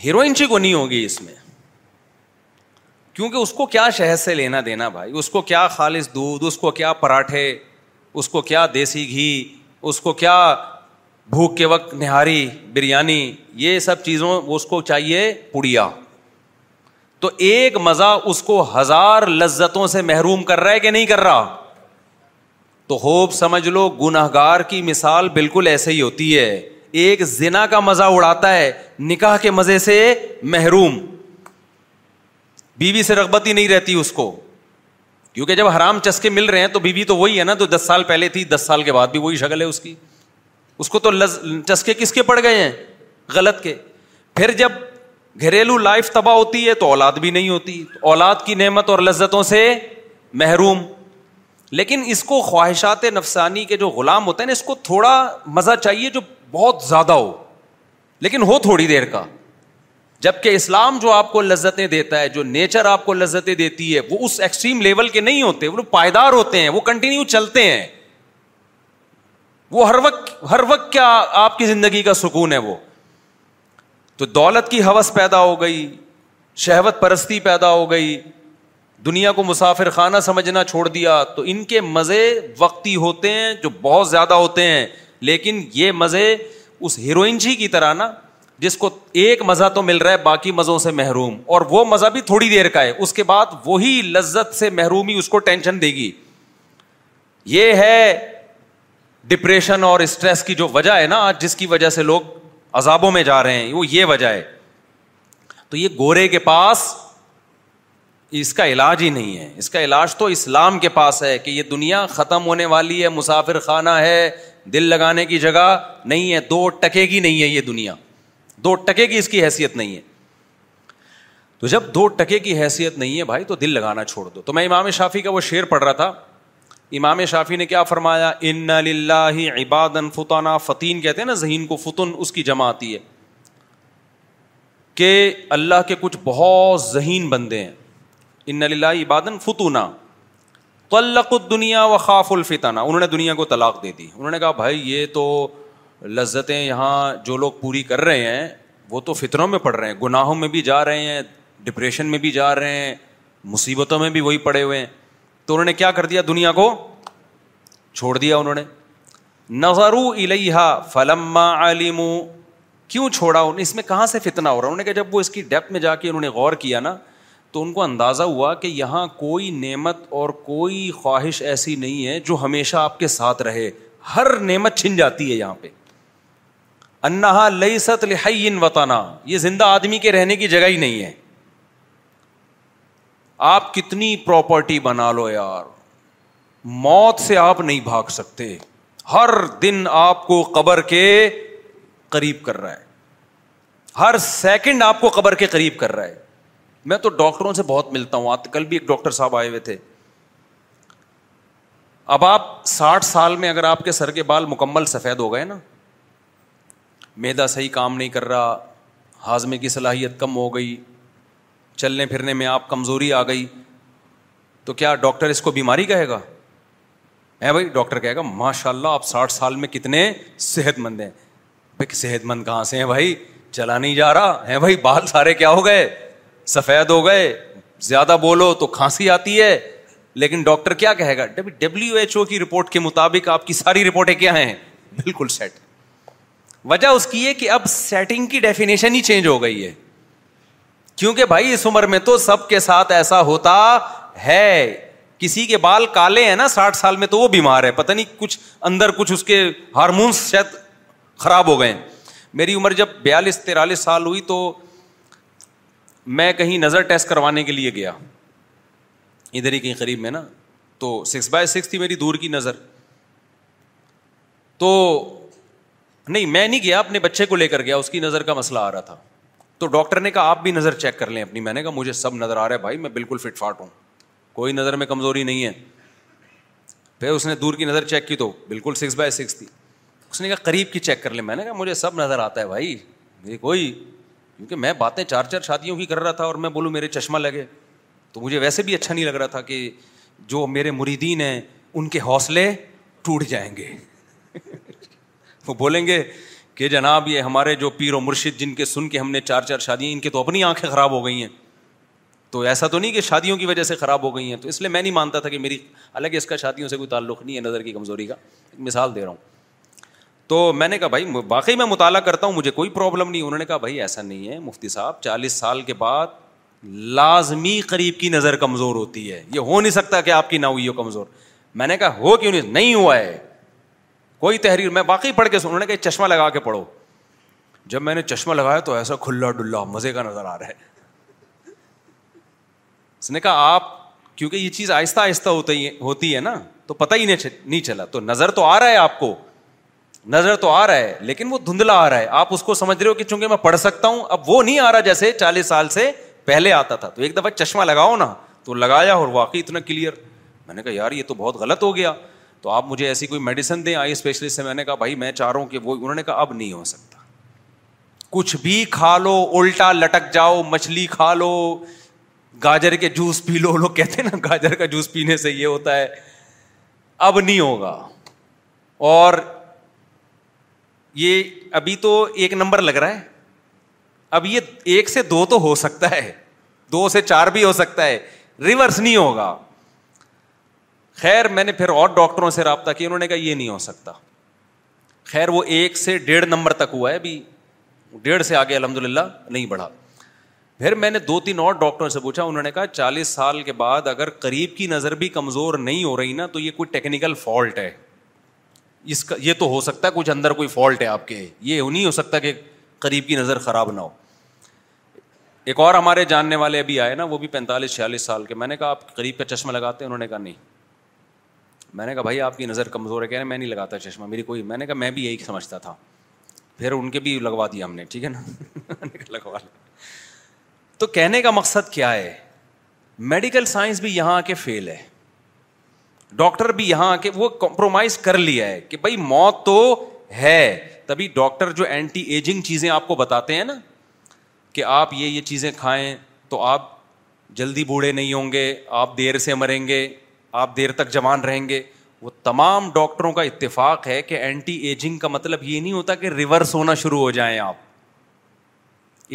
ہیروئن چی کو نہیں ہوگی اس میں کیونکہ اس کو کیا شہد سے لینا دینا بھائی اس کو کیا خالص دودھ اس کو کیا پراٹھے اس کو کیا دیسی گھی اس کو کیا بھوک کے وقت نہاری بریانی یہ سب چیزوں اس کو چاہیے پڑیا تو ایک مزہ اس کو ہزار لذتوں سے محروم کر رہا ہے کہ نہیں کر رہا تو ہوپ سمجھ لو گناہ گار کی مثال بالکل ایسے ہی ہوتی ہے ایک زنا کا مزہ اڑاتا ہے نکاح کے مزے سے محروم بیوی بی سے رغبت ہی نہیں رہتی اس کو کیونکہ جب حرام چسکے مل رہے ہیں تو بیوی بی تو وہی ہے نا تو دس سال پہلے تھی دس سال کے بعد بھی وہی شکل ہے اس کی اس کو تو لز چسکے کس کے پڑ گئے ہیں غلط کے پھر جب گھریلو لائف تباہ ہوتی ہے تو اولاد بھی نہیں ہوتی اولاد کی نعمت اور لذتوں سے محروم لیکن اس کو خواہشات نفسانی کے جو غلام ہوتے ہیں نا اس کو تھوڑا مزہ چاہیے جو بہت زیادہ ہو لیکن ہو تھوڑی دیر کا جبکہ اسلام جو آپ کو لذتیں دیتا ہے جو نیچر آپ کو لذتیں دیتی ہے وہ اس ایکسٹریم لیول کے نہیں ہوتے وہ پائیدار ہوتے ہیں وہ کنٹینیو چلتے ہیں وہ ہر وقت ہر وقت کیا آپ کی زندگی کا سکون ہے وہ تو دولت کی ہوس پیدا ہو گئی شہوت پرستی پیدا ہو گئی دنیا کو مسافر خانہ سمجھنا چھوڑ دیا تو ان کے مزے وقتی ہوتے ہیں جو بہت زیادہ ہوتے ہیں لیکن یہ مزے اس ہیروئن جی کی طرح نا جس کو ایک مزہ تو مل رہا ہے باقی مزوں سے محروم اور وہ مزہ بھی تھوڑی دیر کا ہے اس کے بعد وہی لذت سے محروم ہی اس کو ٹینشن دے گی یہ ہے ڈپریشن اور اسٹریس کی جو وجہ ہے نا آج جس کی وجہ سے لوگ عذابوں میں جا رہے ہیں وہ یہ وجہ ہے تو یہ گورے کے پاس اس کا علاج ہی نہیں ہے اس کا علاج تو اسلام کے پاس ہے کہ یہ دنیا ختم ہونے والی ہے مسافر خانہ ہے دل لگانے کی جگہ نہیں ہے دو ٹکے کی نہیں ہے یہ دنیا دو ٹکے کی اس کی حیثیت نہیں ہے تو جب دو ٹکے کی حیثیت نہیں ہے بھائی تو دل لگانا چھوڑ دو تو میں امام شافی کا وہ شعر پڑھ رہا تھا امام شافی نے کیا فرمایا ان عباد فتانا فتین کہتے ہیں نا ذہین کو فتن اس کی جمع آتی ہے کہ اللہ کے کچھ بہت ذہین بندے ہیں ان للہ عباد فتونا قلقد دنیا خاف الفتانہ انہوں نے دنیا کو طلاق دے دی انہوں نے کہا بھائی یہ تو لذتیں یہاں جو لوگ پوری کر رہے ہیں وہ تو فطروں میں پڑ رہے ہیں گناہوں میں بھی جا رہے ہیں ڈپریشن میں بھی جا رہے ہیں مصیبتوں میں بھی وہی پڑے ہوئے ہیں تو انہوں نے کیا کر دیا دنیا کو چھوڑ دیا انہوں نے نظر الحا فلما فلم کیوں چھوڑا نے اس میں کہاں سے فتنا ہو رہا انہوں نے کہا جب وہ اس کی ڈیپ میں جا کے انہوں نے غور کیا نا تو ان کو اندازہ ہوا کہ یہاں کوئی نعمت اور کوئی خواہش ایسی نہیں ہے جو ہمیشہ آپ کے ساتھ رہے ہر نعمت چھن جاتی ہے یہاں پہ انہا لئی ست لہائی وطانا یہ زندہ آدمی کے رہنے کی جگہ ہی نہیں ہے آپ کتنی پراپرٹی بنا لو یار موت سے آپ نہیں بھاگ سکتے ہر دن آپ کو قبر کے قریب کر رہا ہے ہر سیکنڈ آپ کو قبر کے قریب کر رہا ہے میں تو ڈاکٹروں سے بہت ملتا ہوں آج کل بھی ایک ڈاکٹر صاحب آئے ہوئے تھے اب آپ ساٹھ سال میں اگر آپ کے سر کے بال مکمل سفید ہو گئے نا میدا صحیح کام نہیں کر رہا ہاضمے کی صلاحیت کم ہو گئی چلنے پھرنے میں آپ کمزوری آ گئی تو کیا ڈاکٹر اس کو بیماری کہے گا بھائی ڈاکٹر کہے گا ماشاء اللہ آپ ساٹھ سال میں کتنے صحت مند ہیں بھائی صحت مند کہاں سے ہیں بھائی چلا نہیں جا رہا ہے بھائی بال سارے کیا ہو گئے سفید ہو گئے زیادہ بولو تو کھانسی آتی ہے لیکن ڈاکٹر کیا کہے گا ڈبلو ایچ او کی رپورٹ کے مطابق آپ کی ساری رپورٹیں کیا ہیں بالکل سیٹ وجہ اس کی ہے کہ اب سیٹنگ کی ڈیفینیشن ہی چینج ہو گئی ہے کیونکہ بھائی اس عمر میں تو سب کے ساتھ ایسا ہوتا ہے کسی کے بال کالے ہیں نا ساٹھ سال میں تو وہ بیمار ہے پتہ نہیں کچھ اندر کچھ اس کے ہارمونس شاید خراب ہو گئے ہیں میری عمر جب بیالیس تیرالیس سال ہوئی تو میں کہیں نظر ٹیسٹ کروانے کے لیے گیا ادھر ہی کہیں قریب میں نا تو سکس بائی سکس تھی میری دور کی نظر تو نہیں میں نہیں گیا اپنے بچے کو لے کر گیا اس کی نظر کا مسئلہ آ رہا تھا تو ڈاکٹر نے کہا آپ بھی نظر چیک کر لیں اپنی میں نے کہا مجھے سب نظر آ رہا ہے بھائی میں بالکل فٹ فاٹ ہوں کوئی نظر میں کمزوری نہیں ہے پھر اس نے دور کی نظر چیک کی تو بالکل سکس بائی سکس تھی اس نے کہا قریب کی چیک کر لیں میں نے کہا مجھے سب نظر آتا ہے بھائی کوئی کیونکہ میں باتیں چار چار شادیوں کی کر رہا تھا اور میں بولوں میرے چشمہ لگے تو مجھے ویسے بھی اچھا نہیں لگ رہا تھا کہ جو میرے مریدین ہیں ان کے حوصلے ٹوٹ جائیں گے وہ بولیں گے کہ جناب یہ ہمارے جو پیر و مرشد جن کے سن کے ہم نے چار چار شادی ان کے تو اپنی آنکھیں خراب ہو گئی ہیں تو ایسا تو نہیں کہ شادیوں کی وجہ سے خراب ہو گئی ہیں تو اس لیے میں نہیں مانتا تھا کہ میری حالانکہ اس کا شادیوں سے کوئی تعلق نہیں ہے نظر کی کمزوری کا مثال دے رہا ہوں تو میں نے کہا بھائی باقی میں مطالعہ کرتا ہوں مجھے کوئی پرابلم نہیں انہوں نے کہا بھائی ایسا نہیں ہے مفتی صاحب چالیس سال کے بعد لازمی قریب کی نظر کمزور ہوتی ہے یہ ہو نہیں سکتا کہ آپ کی نہ ہوئی ہو کمزور میں نے کہا ہو کیوں نہیں نہیں ہوا ہے کوئی تحریر میں باقی پڑھ کے سن انہوں نے کہا چشمہ لگا کے پڑھو جب میں نے چشمہ لگایا تو ایسا کھلا ڈلا مزے کا نظر آ رہا ہے اس نے کہا آپ کیونکہ یہ چیز آہستہ آہستہ ہوتی ہے نا تو پتہ ہی نہیں چلا تو نظر تو آ رہا ہے آپ کو نظر تو آ رہا ہے لیکن وہ دھندلا آ رہا ہے آپ اس کو سمجھ رہے ہو کہ چونکہ میں پڑھ سکتا ہوں اب وہ نہیں آ رہا جیسے چالیس سال سے پہلے آتا تھا تو ایک دفعہ چشمہ لگاؤ نا تو لگایا اور واقعی اتنا کلیئر میں نے کہا یار یہ تو بہت غلط ہو گیا تو آپ مجھے ایسی کوئی میڈیسن دیں آئی اسپیشلسٹ سے میں نے کہا بھائی میں چاہ رہا ہوں کہ وہ انہوں نے کہا اب نہیں ہو سکتا کچھ بھی کھا لو الٹا لٹک جاؤ مچھلی کھا لو گاجر کے جوس پی لو لوگ کہتے ہیں نا گاجر کا جوس پینے سے یہ ہوتا ہے اب نہیں ہوگا اور یہ ابھی تو ایک نمبر لگ رہا ہے اب یہ ایک سے دو تو ہو سکتا ہے دو سے چار بھی ہو سکتا ہے ریورس نہیں ہوگا خیر میں نے پھر اور ڈاکٹروں سے رابطہ کیا انہوں نے کہا یہ نہیں ہو سکتا خیر وہ ایک سے ڈیڑھ نمبر تک ہوا ہے ابھی ڈیڑھ سے آگے الحمد للہ نہیں بڑھا پھر میں نے دو تین اور ڈاکٹروں سے پوچھا انہوں نے کہا چالیس سال کے بعد اگر قریب کی نظر بھی کمزور نہیں ہو رہی نا تو یہ کوئی ٹیکنیکل فالٹ ہے اس کا یہ تو ہو سکتا ہے کچھ اندر کوئی فالٹ ہے آپ کے یہ نہیں ہو سکتا کہ قریب کی نظر خراب نہ ہو ایک اور ہمارے جاننے والے ابھی آئے نا وہ بھی پینتالیس چھیالیس سال کے میں نے کہا آپ قریب کا چشمہ لگاتے ہیں انہوں نے کہا نہیں میں نے کہا بھائی آپ کی نظر کمزور ہے کہہ رہے میں نہیں لگاتا چشمہ میری کوئی میں نے کہا میں بھی یہی سمجھتا تھا پھر ان کے بھی لگوا دیا ہم نے ٹھیک ہے نا لگوا لیا تو کہنے کا مقصد کیا ہے میڈیکل سائنس بھی یہاں آ کے فیل ہے ڈاکٹر بھی یہاں کے وہ کمپرومائز کر لیا ہے کہ بھائی موت تو ہے تبھی ڈاکٹر جو اینٹی ایجنگ چیزیں کھائیں تو آپ جلدی بوڑھے نہیں ہوں گے آپ دیر سے مریں گے آپ دیر تک جوان رہیں گے وہ تمام ڈاکٹروں کا اتفاق ہے کہ اینٹی ایجنگ کا مطلب یہ نہیں ہوتا کہ ریورس ہونا شروع ہو جائیں آپ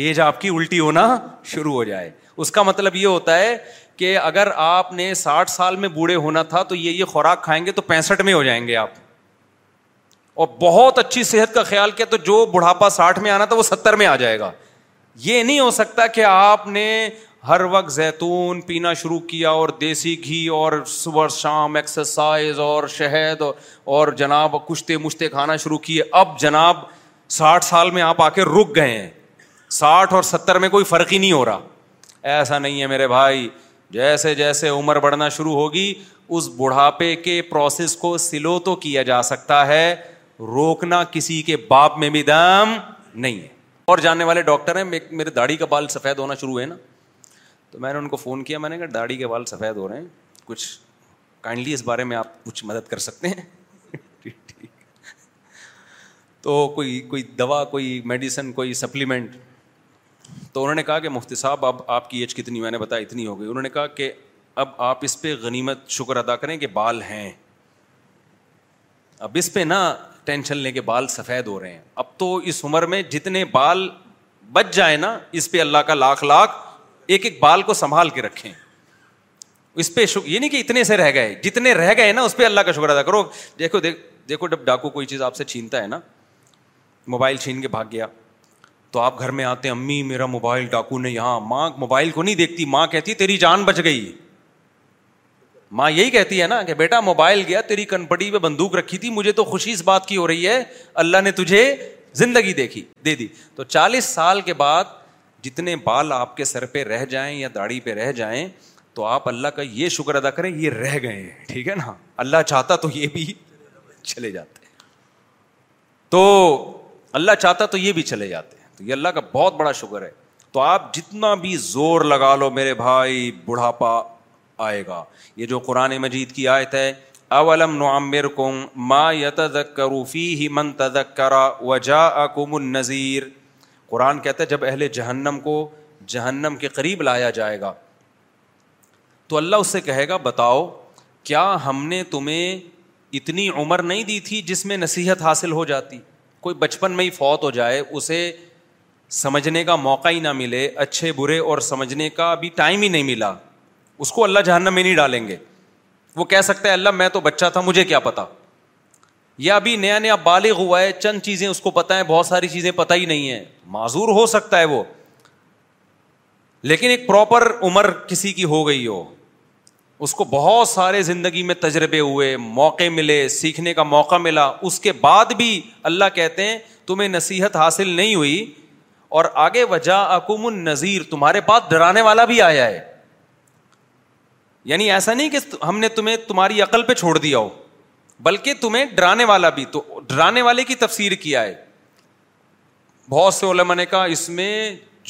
ایج آپ کی الٹی ہونا شروع ہو جائے اس کا مطلب یہ ہوتا ہے کہ اگر آپ نے ساٹھ سال میں بوڑھے ہونا تھا تو یہ یہ خوراک کھائیں گے تو پینسٹھ میں ہو جائیں گے آپ اور بہت اچھی صحت کا خیال کیا تو جو بڑھاپا ساٹھ میں آنا تھا وہ ستر میں آ جائے گا یہ نہیں ہو سکتا کہ آپ نے ہر وقت زیتون پینا شروع کیا اور دیسی گھی اور صبح شام ایکسرسائز اور شہد اور جناب کشتے مشتے کھانا شروع کیے اب جناب ساٹھ سال میں آپ آ کے رک گئے ہیں ساٹھ اور ستر میں کوئی فرق ہی نہیں ہو رہا ایسا نہیں ہے میرے بھائی جیسے جیسے عمر بڑھنا شروع ہوگی اس بڑھاپے کے پروسیس کو سلو تو کیا جا سکتا ہے روکنا کسی کے باپ میں بھی دام نہیں ہے اور جاننے والے ڈاکٹر ہیں میرے داڑھی کا بال سفید ہونا شروع ہے نا تو میں نے ان کو فون کیا میں نے کہا داڑھی کے بال سفید ہو رہے ہیں کچھ کائنڈلی اس بارے میں آپ کچھ مدد کر سکتے ہیں تو کوئی کوئی دوا کوئی میڈیسن کوئی سپلیمنٹ تو انہوں نے کہا کہ مفتی صاحب اب آپ کی ایج کتنی میں نے بتایا اتنی ہو گئی انہوں نے کہا کہ اب آپ اس پہ غنیمت شکر ادا کریں کہ بال ہیں اب اس پہ نہ ٹینشن لیں کہ بال سفید ہو رہے ہیں اب تو اس عمر میں جتنے بال بچ جائیں نا اس پہ اللہ کا لاکھ لاکھ ایک ایک بال کو سنبھال کے رکھیں اس پہ شکر یہ نہیں کہ اتنے سے رہ گئے جتنے رہ گئے نا اس پہ اللہ کا شکر ادا کرو دیکھو دیکھو جب ڈاکو کوئی چیز آپ سے چھینتا ہے نا موبائل چھین کے بھاگ گیا تو آپ گھر میں آتے امی میرا موبائل ڈاکو نے یہاں ماں موبائل کو نہیں دیکھتی ماں کہتی تیری جان بچ گئی ماں یہی کہتی ہے نا کہ بیٹا موبائل گیا تیری کن پہ میں بندوق رکھی تھی مجھے تو خوشی اس بات کی ہو رہی ہے اللہ نے تجھے زندگی دیکھی دے دی تو چالیس سال کے بعد جتنے بال آپ کے سر پہ رہ جائیں یا داڑھی پہ رہ جائیں تو آپ اللہ کا یہ شکر ادا کریں یہ رہ گئے ہیں ٹھیک ہے نا اللہ چاہتا تو یہ بھی چلے جاتے تو اللہ چاہتا تو یہ بھی چلے جاتے تو یہ اللہ کا بہت بڑا شکر ہے تو آپ جتنا بھی زور لگا لو میرے بھائی بڑھاپا آئے گا یہ جو قرآن مجید کی آیت ہے اولم نعمر کم ما یتذکروفی ہی من تذکرا وجا کم النظیر قرآن کہتا ہے جب اہل جہنم کو جہنم کے قریب لایا جائے گا تو اللہ اس سے کہے گا بتاؤ کیا ہم نے تمہیں اتنی عمر نہیں دی تھی جس میں نصیحت حاصل ہو جاتی کوئی بچپن میں ہی فوت ہو جائے اسے سمجھنے کا موقع ہی نہ ملے اچھے برے اور سمجھنے کا بھی ٹائم ہی نہیں ملا اس کو اللہ جہنم میں نہیں ڈالیں گے وہ کہہ سکتا ہے اللہ میں تو بچہ تھا مجھے کیا پتا یا ابھی نیا نیا بالغ ہوا ہے چند چیزیں اس کو پتا ہے بہت ساری چیزیں پتہ ہی نہیں ہے معذور ہو سکتا ہے وہ لیکن ایک پراپر عمر کسی کی ہو گئی ہو اس کو بہت سارے زندگی میں تجربے ہوئے موقع ملے سیکھنے کا موقع ملا اس کے بعد بھی اللہ کہتے ہیں تمہیں نصیحت حاصل نہیں ہوئی اور آگے وجہ نذیر تمہارے پاس ڈرانے والا بھی آیا ہے یعنی ایسا نہیں کہ ہم نے تمہیں تمہاری عقل پہ چھوڑ دیا ہو بلکہ تمہیں ڈرانے والا بھی تو ڈرانے والے کی تفسیر کیا ہے بہت سے علماء نے کہا اس میں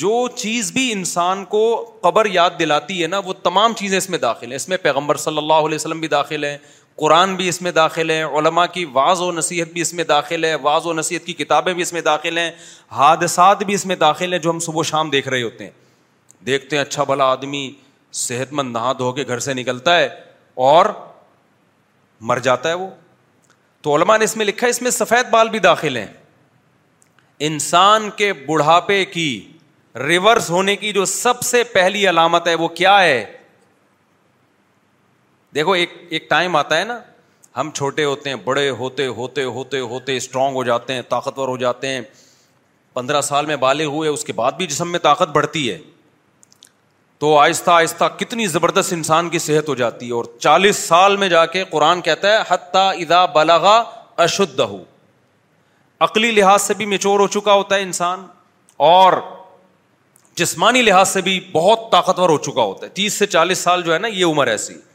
جو چیز بھی انسان کو قبر یاد دلاتی ہے نا وہ تمام چیزیں اس میں داخل ہیں اس میں پیغمبر صلی اللہ علیہ وسلم بھی داخل ہیں قرآن بھی اس میں داخل ہے علماء کی واض و نصیحت بھی اس میں داخل ہے واض و نصیحت کی کتابیں بھی اس میں داخل ہیں حادثات بھی اس میں داخل ہیں جو ہم صبح و شام دیکھ رہے ہوتے ہیں دیکھتے ہیں اچھا بھلا آدمی صحت مند نہا دھو کے گھر سے نکلتا ہے اور مر جاتا ہے وہ تو علماء نے اس میں لکھا ہے اس میں سفید بال بھی داخل ہیں انسان کے بڑھاپے کی ریورس ہونے کی جو سب سے پہلی علامت ہے وہ کیا ہے دیکھو ایک ایک ٹائم آتا ہے نا ہم چھوٹے ہوتے ہیں بڑے ہوتے ہوتے ہوتے ہوتے اسٹرانگ ہو جاتے ہیں طاقتور ہو جاتے ہیں پندرہ سال میں بالے ہوئے اس کے بعد بھی جسم میں طاقت بڑھتی ہے تو آہستہ آہستہ کتنی زبردست انسان کی صحت ہو جاتی ہے اور چالیس سال میں جا کے قرآن کہتا ہے حتیٰ ادا بلاغا اشدھ ہو عقلی لحاظ سے بھی میچور ہو چکا ہوتا ہے انسان اور جسمانی لحاظ سے بھی بہت طاقتور ہو چکا ہوتا ہے تیس سے چالیس سال جو ہے نا یہ عمر ایسی ہے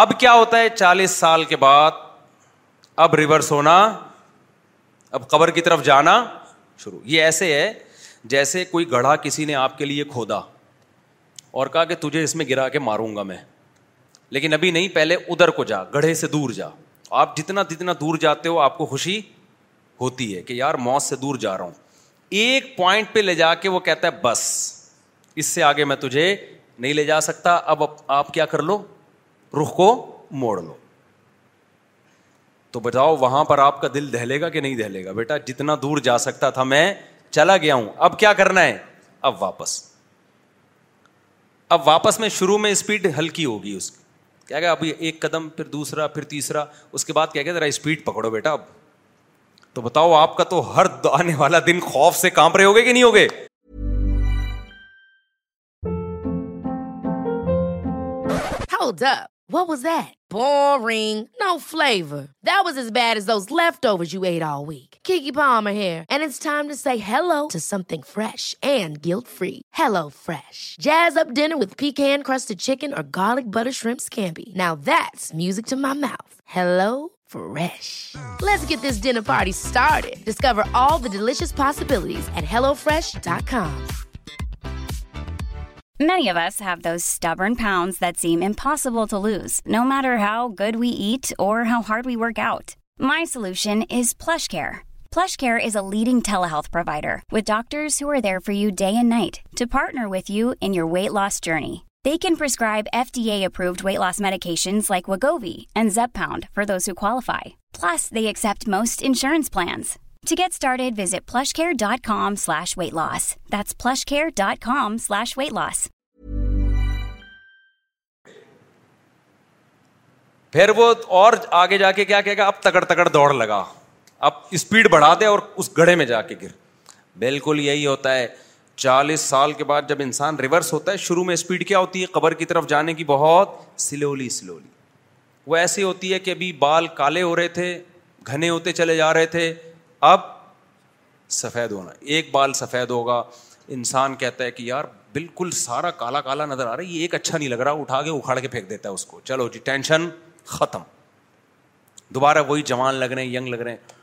اب کیا ہوتا ہے چالیس سال کے بعد اب ریورس ہونا اب قبر کی طرف جانا شروع یہ ایسے ہے جیسے کوئی گڑھا کسی نے آپ کے لیے کھودا اور کہا کہ تجھے اس میں گرا کے ماروں گا میں لیکن ابھی نہیں پہلے ادھر کو جا گڑھے سے دور جا آپ جتنا جتنا دور جاتے ہو آپ کو خوشی ہوتی ہے کہ یار موت سے دور جا رہا ہوں ایک پوائنٹ پہ لے جا کے وہ کہتا ہے بس اس سے آگے میں تجھے نہیں لے جا سکتا اب آپ کیا کر لو رخ کو موڑ لو تو بتاؤ وہاں پر آپ کا دل دہلے گا کہ نہیں دہلے گا بیٹا جتنا دور جا سکتا تھا میں چلا گیا ہوں اب کیا کرنا ہے اب واپس اب واپس میں شروع میں اسپیڈ ہلکی ہوگی اس کی کیا ایک قدم پھر دوسرا پھر تیسرا اس کے بعد کیا کہ ذرا اسپیڈ پکڑو بیٹا اب تو بتاؤ آپ کا تو ہر آنے والا دن خوف سے کام رہے ہو کہ نہیں ہوگے گارلیشمس get done party discover all the possibilities Many of us have those stubborn pounds that seem impossible to lose, no matter how good we eat or how hard we work out. My solution is PlushCare. PlushCare is a leading telehealth provider with doctors who are there for you day and night to partner with you in your weight loss journey. They can prescribe FDA-approved weight loss medications like Wegovy and Zepbound for those who qualify. Plus, they accept most insurance plans. To get started, visit plushcare.com plushcare.com slash slash That's بالکل یہی ہوتا ہے چالیس سال کے بعد جب انسان ریورس ہوتا ہے شروع میں اسپیڈ کیا ہوتی ہے قبر کی طرف جانے کی بہت سلولی وہ ایسی ہوتی ہے کہ ابھی بال کالے ہو رہے تھے گھنے ہوتے چلے جا رہے تھے اب سفید ہونا ایک بال سفید ہوگا انسان کہتا ہے کہ یار بالکل سارا کالا کالا نظر آ رہا ہے یہ ایک اچھا نہیں لگ رہا اٹھا کے اکھاڑ کے پھینک دیتا ہے اس کو چلو جی ٹینشن ختم دوبارہ وہی جوان لگ رہے ہیں ینگ لگ رہے ہیں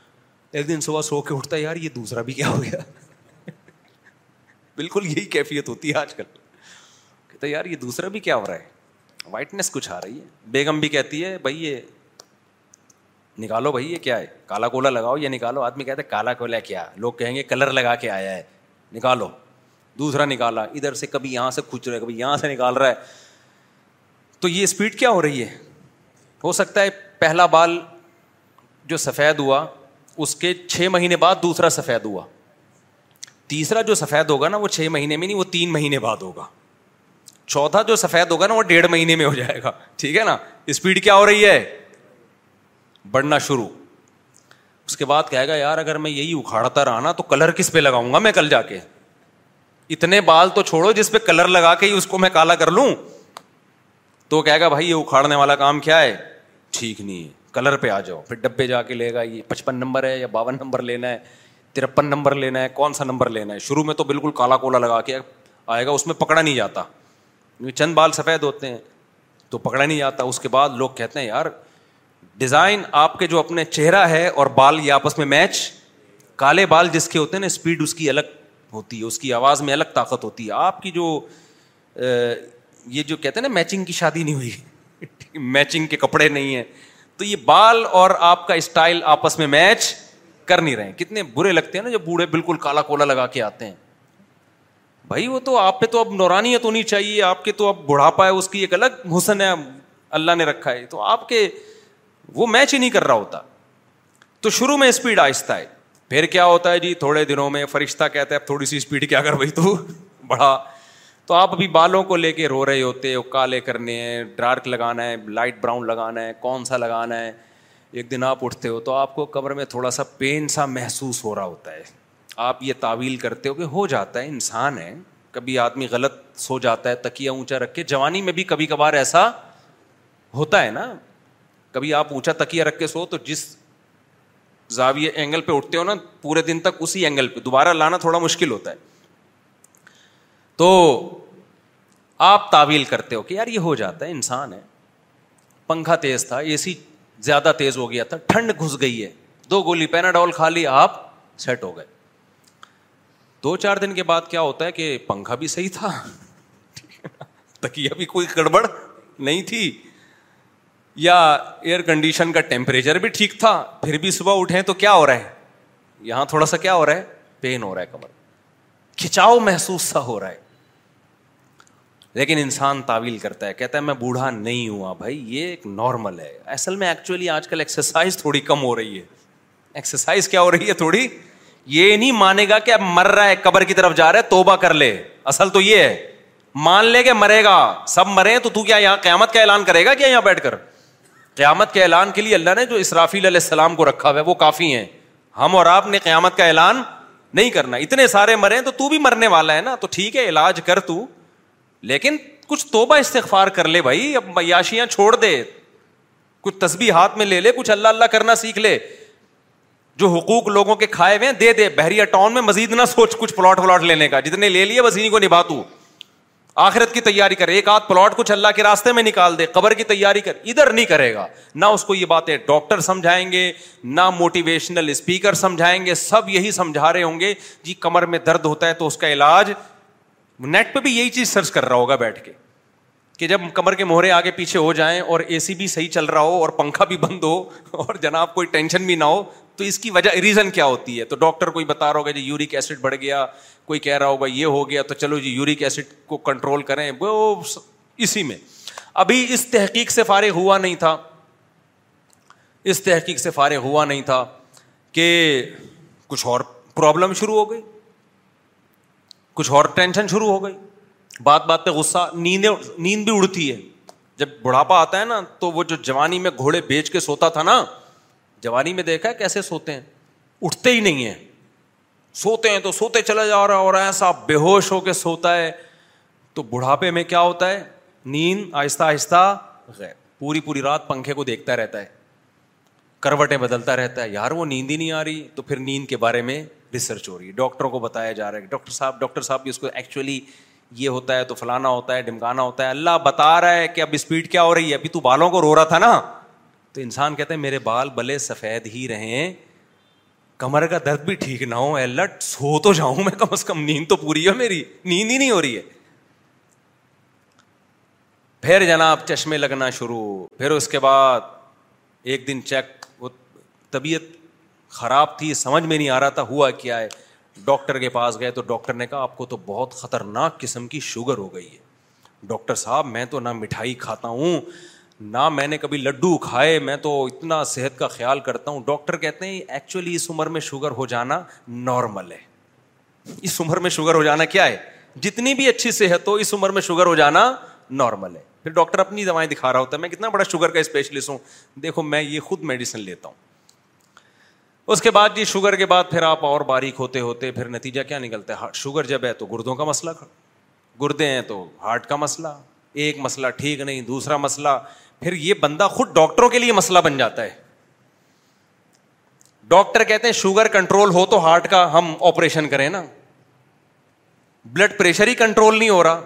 ایک دن صبح سو کے اٹھتا ہے یار یہ دوسرا بھی کیا ہو گیا بالکل یہی کیفیت ہوتی ہے آج کل کہتا ہے یار یہ دوسرا بھی کیا ہو رہا ہے وائٹنیس کچھ آ رہی ہے بیگم بھی کہتی ہے بھائی یہ نکالو بھائی یہ کیا ہے کالا کولا لگاؤ یا نکالو آدمی کہتا ہے کالا کولا کیا لوگ کہیں گے کلر لگا کے آیا ہے نکالو دوسرا نکالا ادھر سے کبھی یہاں سے کھچ رہا ہے کبھی یہاں سے نکال رہا ہے تو یہ اسپیڈ کیا ہو رہی ہے ہو سکتا ہے پہلا بال جو سفید ہوا اس کے چھ مہینے بعد دوسرا سفید ہوا تیسرا جو سفید ہوگا نا وہ چھ مہینے میں نہیں وہ تین مہینے بعد ہوگا چوتھا جو سفید ہوگا نا وہ ڈیڑھ مہینے میں ہو جائے گا ٹھیک ہے نا اسپیڈ کیا ہو رہی ہے بڑھنا شروع اس کے بعد کہے گا یار اگر میں یہی اکھاڑتا رہا نا تو کلر کس پہ لگاؤں گا میں کل جا کے اتنے بال تو چھوڑو جس پہ کلر لگا کے ہی اس کو میں کالا کر لوں تو کہے گا بھائی یہ اکھاڑنے والا کام کیا ہے ٹھیک نہیں ہے کلر پہ آ جاؤ پھر ڈبے جا کے لے گا یہ پچپن نمبر ہے یا باون نمبر لینا ہے ترپن نمبر لینا ہے کون سا نمبر لینا ہے شروع میں تو بالکل کالا کولا لگا کے آئے گا اس میں پکڑا نہیں جاتا چند بال سفید ہوتے ہیں تو پکڑا نہیں جاتا اس کے بعد لوگ کہتے ہیں یار ڈیزائن آپ کے جو اپنے چہرہ ہے اور بال یہ آپس میں میچ کالے بال جس کے ہوتے ہیں نا اسپیڈ اس کی الگ ہوتی ہے اس کی آواز میں الگ طاقت ہوتی ہے آپ کی جو یہ جو کہتے ہیں نا میچنگ کی شادی نہیں ہوئی میچنگ کے کپڑے نہیں ہیں تو یہ بال اور آپ کا اسٹائل آپس میں میچ کر نہیں رہے کتنے برے لگتے ہیں نا جب بوڑھے بالکل کالا کولا لگا کے آتے ہیں بھائی وہ تو آپ پہ تو اب نورانیت ہونی چاہیے آپ کے تو اب بڑھاپا ہے اس کی ایک الگ حسن ہے اللہ نے رکھا ہے تو آپ کے وہ میچ ہی نہیں کر رہا ہوتا تو شروع میں اسپیڈ آہستہ ہے پھر کیا ہوتا ہے جی تھوڑے دنوں میں فرشتہ کہتا ہے اب تھوڑی سی اسپیڈ کیا کر بھائی تو بڑھا تو آپ ابھی بالوں کو لے کے رو رہے ہوتے ہو کالے کرنے ہیں ڈارک لگانا ہے لائٹ براؤن لگانا ہے کون سا لگانا ہے ایک دن آپ اٹھتے ہو تو آپ کو کمر میں تھوڑا سا پین سا محسوس ہو رہا ہوتا ہے آپ یہ تعویل کرتے ہو کہ ہو جاتا ہے انسان ہے کبھی آدمی غلط سو جاتا ہے تکیا اونچا رکھ کے جوانی میں بھی کبھی کبھار ایسا ہوتا ہے نا کبھی آپ اونچا تکیا رکھ کے سو تو جس زاویے اینگل پہ اٹھتے ہو نا پورے دن تک اسی اینگل پہ دوبارہ لانا تھوڑا مشکل ہوتا ہے تو آپ تعویل کرتے ہو کہ یار یہ ہو جاتا ہے انسان ہے پنکھا تیز تھا اے سی زیادہ تیز ہو گیا تھا ٹھنڈ گھس گئی ہے دو گولی پیراڈول کھا لی آپ سیٹ ہو گئے دو چار دن کے بعد کیا ہوتا ہے کہ پنکھا بھی صحیح تھا تکیا بھی کوئی گڑبڑ نہیں تھی یا ایئر کنڈیشن کا ٹیمپریچر بھی ٹھیک تھا پھر بھی صبح اٹھے تو کیا ہو رہا ہے یہاں تھوڑا سا کیا ہو رہا ہے پین ہو رہا ہے کمر کھچاؤ محسوس سا ہو رہا ہے لیکن انسان تعویل کرتا ہے کہتا ہے میں بوڑھا نہیں ہوا بھائی یہ ایک نارمل ہے اصل میں ایکچولی آج کل ایکسرسائز تھوڑی کم ہو رہی ہے ایکسرسائز کیا ہو رہی ہے تھوڑی یہ نہیں مانے گا کہ اب مر رہا ہے قبر کی طرف جا رہا ہے توبہ کر لے اصل تو یہ ہے مان لے کہ مرے گا سب مرے تو تو کیا یہاں قیامت کا اعلان کرے گا کیا یہاں بیٹھ کر قیامت کے اعلان کے لیے اللہ نے جو اسرافیل علیہ السلام کو رکھا ہوا ہے وہ کافی ہیں ہم اور آپ نے قیامت کا اعلان نہیں کرنا اتنے سارے مرے تو تو بھی مرنے والا ہے نا تو ٹھیک ہے علاج کر تو لیکن کچھ توبہ استغفار کر لے بھائی اب معیاشیاں چھوڑ دے کچھ تسبیح ہاتھ میں لے لے کچھ اللہ اللہ کرنا سیکھ لے جو حقوق لوگوں کے کھائے ہوئے ہیں دے دے بحریہ ٹاؤن میں مزید نہ سوچ کچھ پلاٹ ولاٹ لینے کا جتنے لے لیے بس انہیں کو نبھاتوں آخرت کی تیاری کر ایک آدھ پلاٹ کچھ اللہ کے راستے میں نکال دے قبر کی تیاری کر ادھر نہیں کرے گا نہ اس کو یہ باتیں ڈاکٹر سمجھائیں گے نہ موٹیویشنل اسپیکر سمجھائیں گے سب یہی سمجھا رہے ہوں گے جی کمر میں درد ہوتا ہے تو اس کا علاج نیٹ پہ بھی یہی چیز سرچ کر رہا ہوگا بیٹھ کے کہ جب کمر کے موہرے آگے پیچھے ہو جائیں اور اے سی بھی صحیح چل رہا ہو اور پنکھا بھی بند ہو اور جناب کوئی ٹینشن بھی نہ ہو تو اس کی وجہ ریزن کیا ہوتی ہے تو ڈاکٹر کوئی بتا رہا ہوگا جی یورک ایسڈ بڑھ گیا کوئی کہہ رہا ہوگا یہ ہو گیا تو چلو جی یورک ایسڈ کو کنٹرول کریں وہ اسی میں ابھی اس تحقیق سے فارغ ہوا نہیں تھا اس تحقیق سے فارغ ہوا نہیں تھا کہ کچھ اور پرابلم شروع ہو گئی کچھ اور ٹینشن شروع ہو گئی بات بات پہ غصہ نیند نیند بھی اڑتی ہے جب بڑھاپا آتا ہے نا تو وہ جو جوانی میں گھوڑے بیچ کے سوتا تھا نا جوانی میں دیکھا ہے کیسے سوتے ہیں اٹھتے ہی نہیں ہیں سوتے ہیں تو سوتے چلا جا رہا اور ایسا بے ہوش ہو کے سوتا ہے تو بڑھاپے میں کیا ہوتا ہے نیند آہستہ آہستہ غیر پوری پوری رات پنکھے کو دیکھتا رہتا ہے کروٹیں بدلتا رہتا ہے یار وہ نیند ہی نہیں آ رہی تو پھر نیند کے بارے میں ریسرچ ہو رہی ہے ڈاکٹروں کو بتایا جا رہا ہے ڈاکٹر صاحب ڈاکٹر صاحب بھی اس کو ایکچولی یہ ہوتا ہے تو فلانا ہوتا ہے ڈمکانا ہوتا ہے اللہ بتا رہا ہے کہ اب اسپیڈ کیا ہو رہی ہے ابھی تو بالوں کو رو رہا تھا نا تو انسان کہتے میرے بال بلے سفید ہی رہیں کمر کا درد بھی ٹھیک نہ ہو الرٹ سو تو جاؤں میں کم از کم نیند تو پوری ہے میری نیند ہی نہیں ہو رہی ہے پھر جناب چشمے لگنا شروع پھر اس کے بعد ایک دن چیک وہ طبیعت خراب تھی سمجھ میں نہیں آ رہا تھا ہوا کیا ہے ڈاکٹر کے پاس گئے تو ڈاکٹر نے کہا آپ کو تو بہت خطرناک قسم کی شوگر ہو گئی ہے ڈاکٹر صاحب میں تو نہ مٹھائی کھاتا ہوں نہ میں نے کبھی لڈو کھائے میں تو اتنا صحت کا خیال کرتا ہوں ڈاکٹر کہتے ہیں ایکچولی اس عمر میں شوگر ہو جانا نارمل ہے اس عمر میں شوگر ہو جانا کیا ہے جتنی بھی اچھی صحت ہو اس عمر میں شوگر ہو جانا نارمل ہے پھر ڈاکٹر اپنی دوائیں دکھا رہا ہوتا ہے میں کتنا بڑا شوگر کا اسپیشلسٹ ہوں دیکھو میں یہ خود میڈیسن لیتا ہوں اس کے بعد جی شوگر کے بعد پھر آپ اور باریک ہوتے ہوتے پھر نتیجہ کیا نکلتا ہے شوگر ہاں، جب ہے تو گردوں کا مسئلہ گردے ہیں تو ہارٹ کا مسئلہ ایک مسئلہ ٹھیک نہیں دوسرا مسئلہ پھر یہ بندہ خود ڈاکٹروں کے لیے مسئلہ بن جاتا ہے ڈاکٹر کہتے ہیں شوگر کنٹرول ہو تو ہارٹ کا ہم آپریشن کریں نا بلڈ پریشر ہی کنٹرول نہیں ہو رہا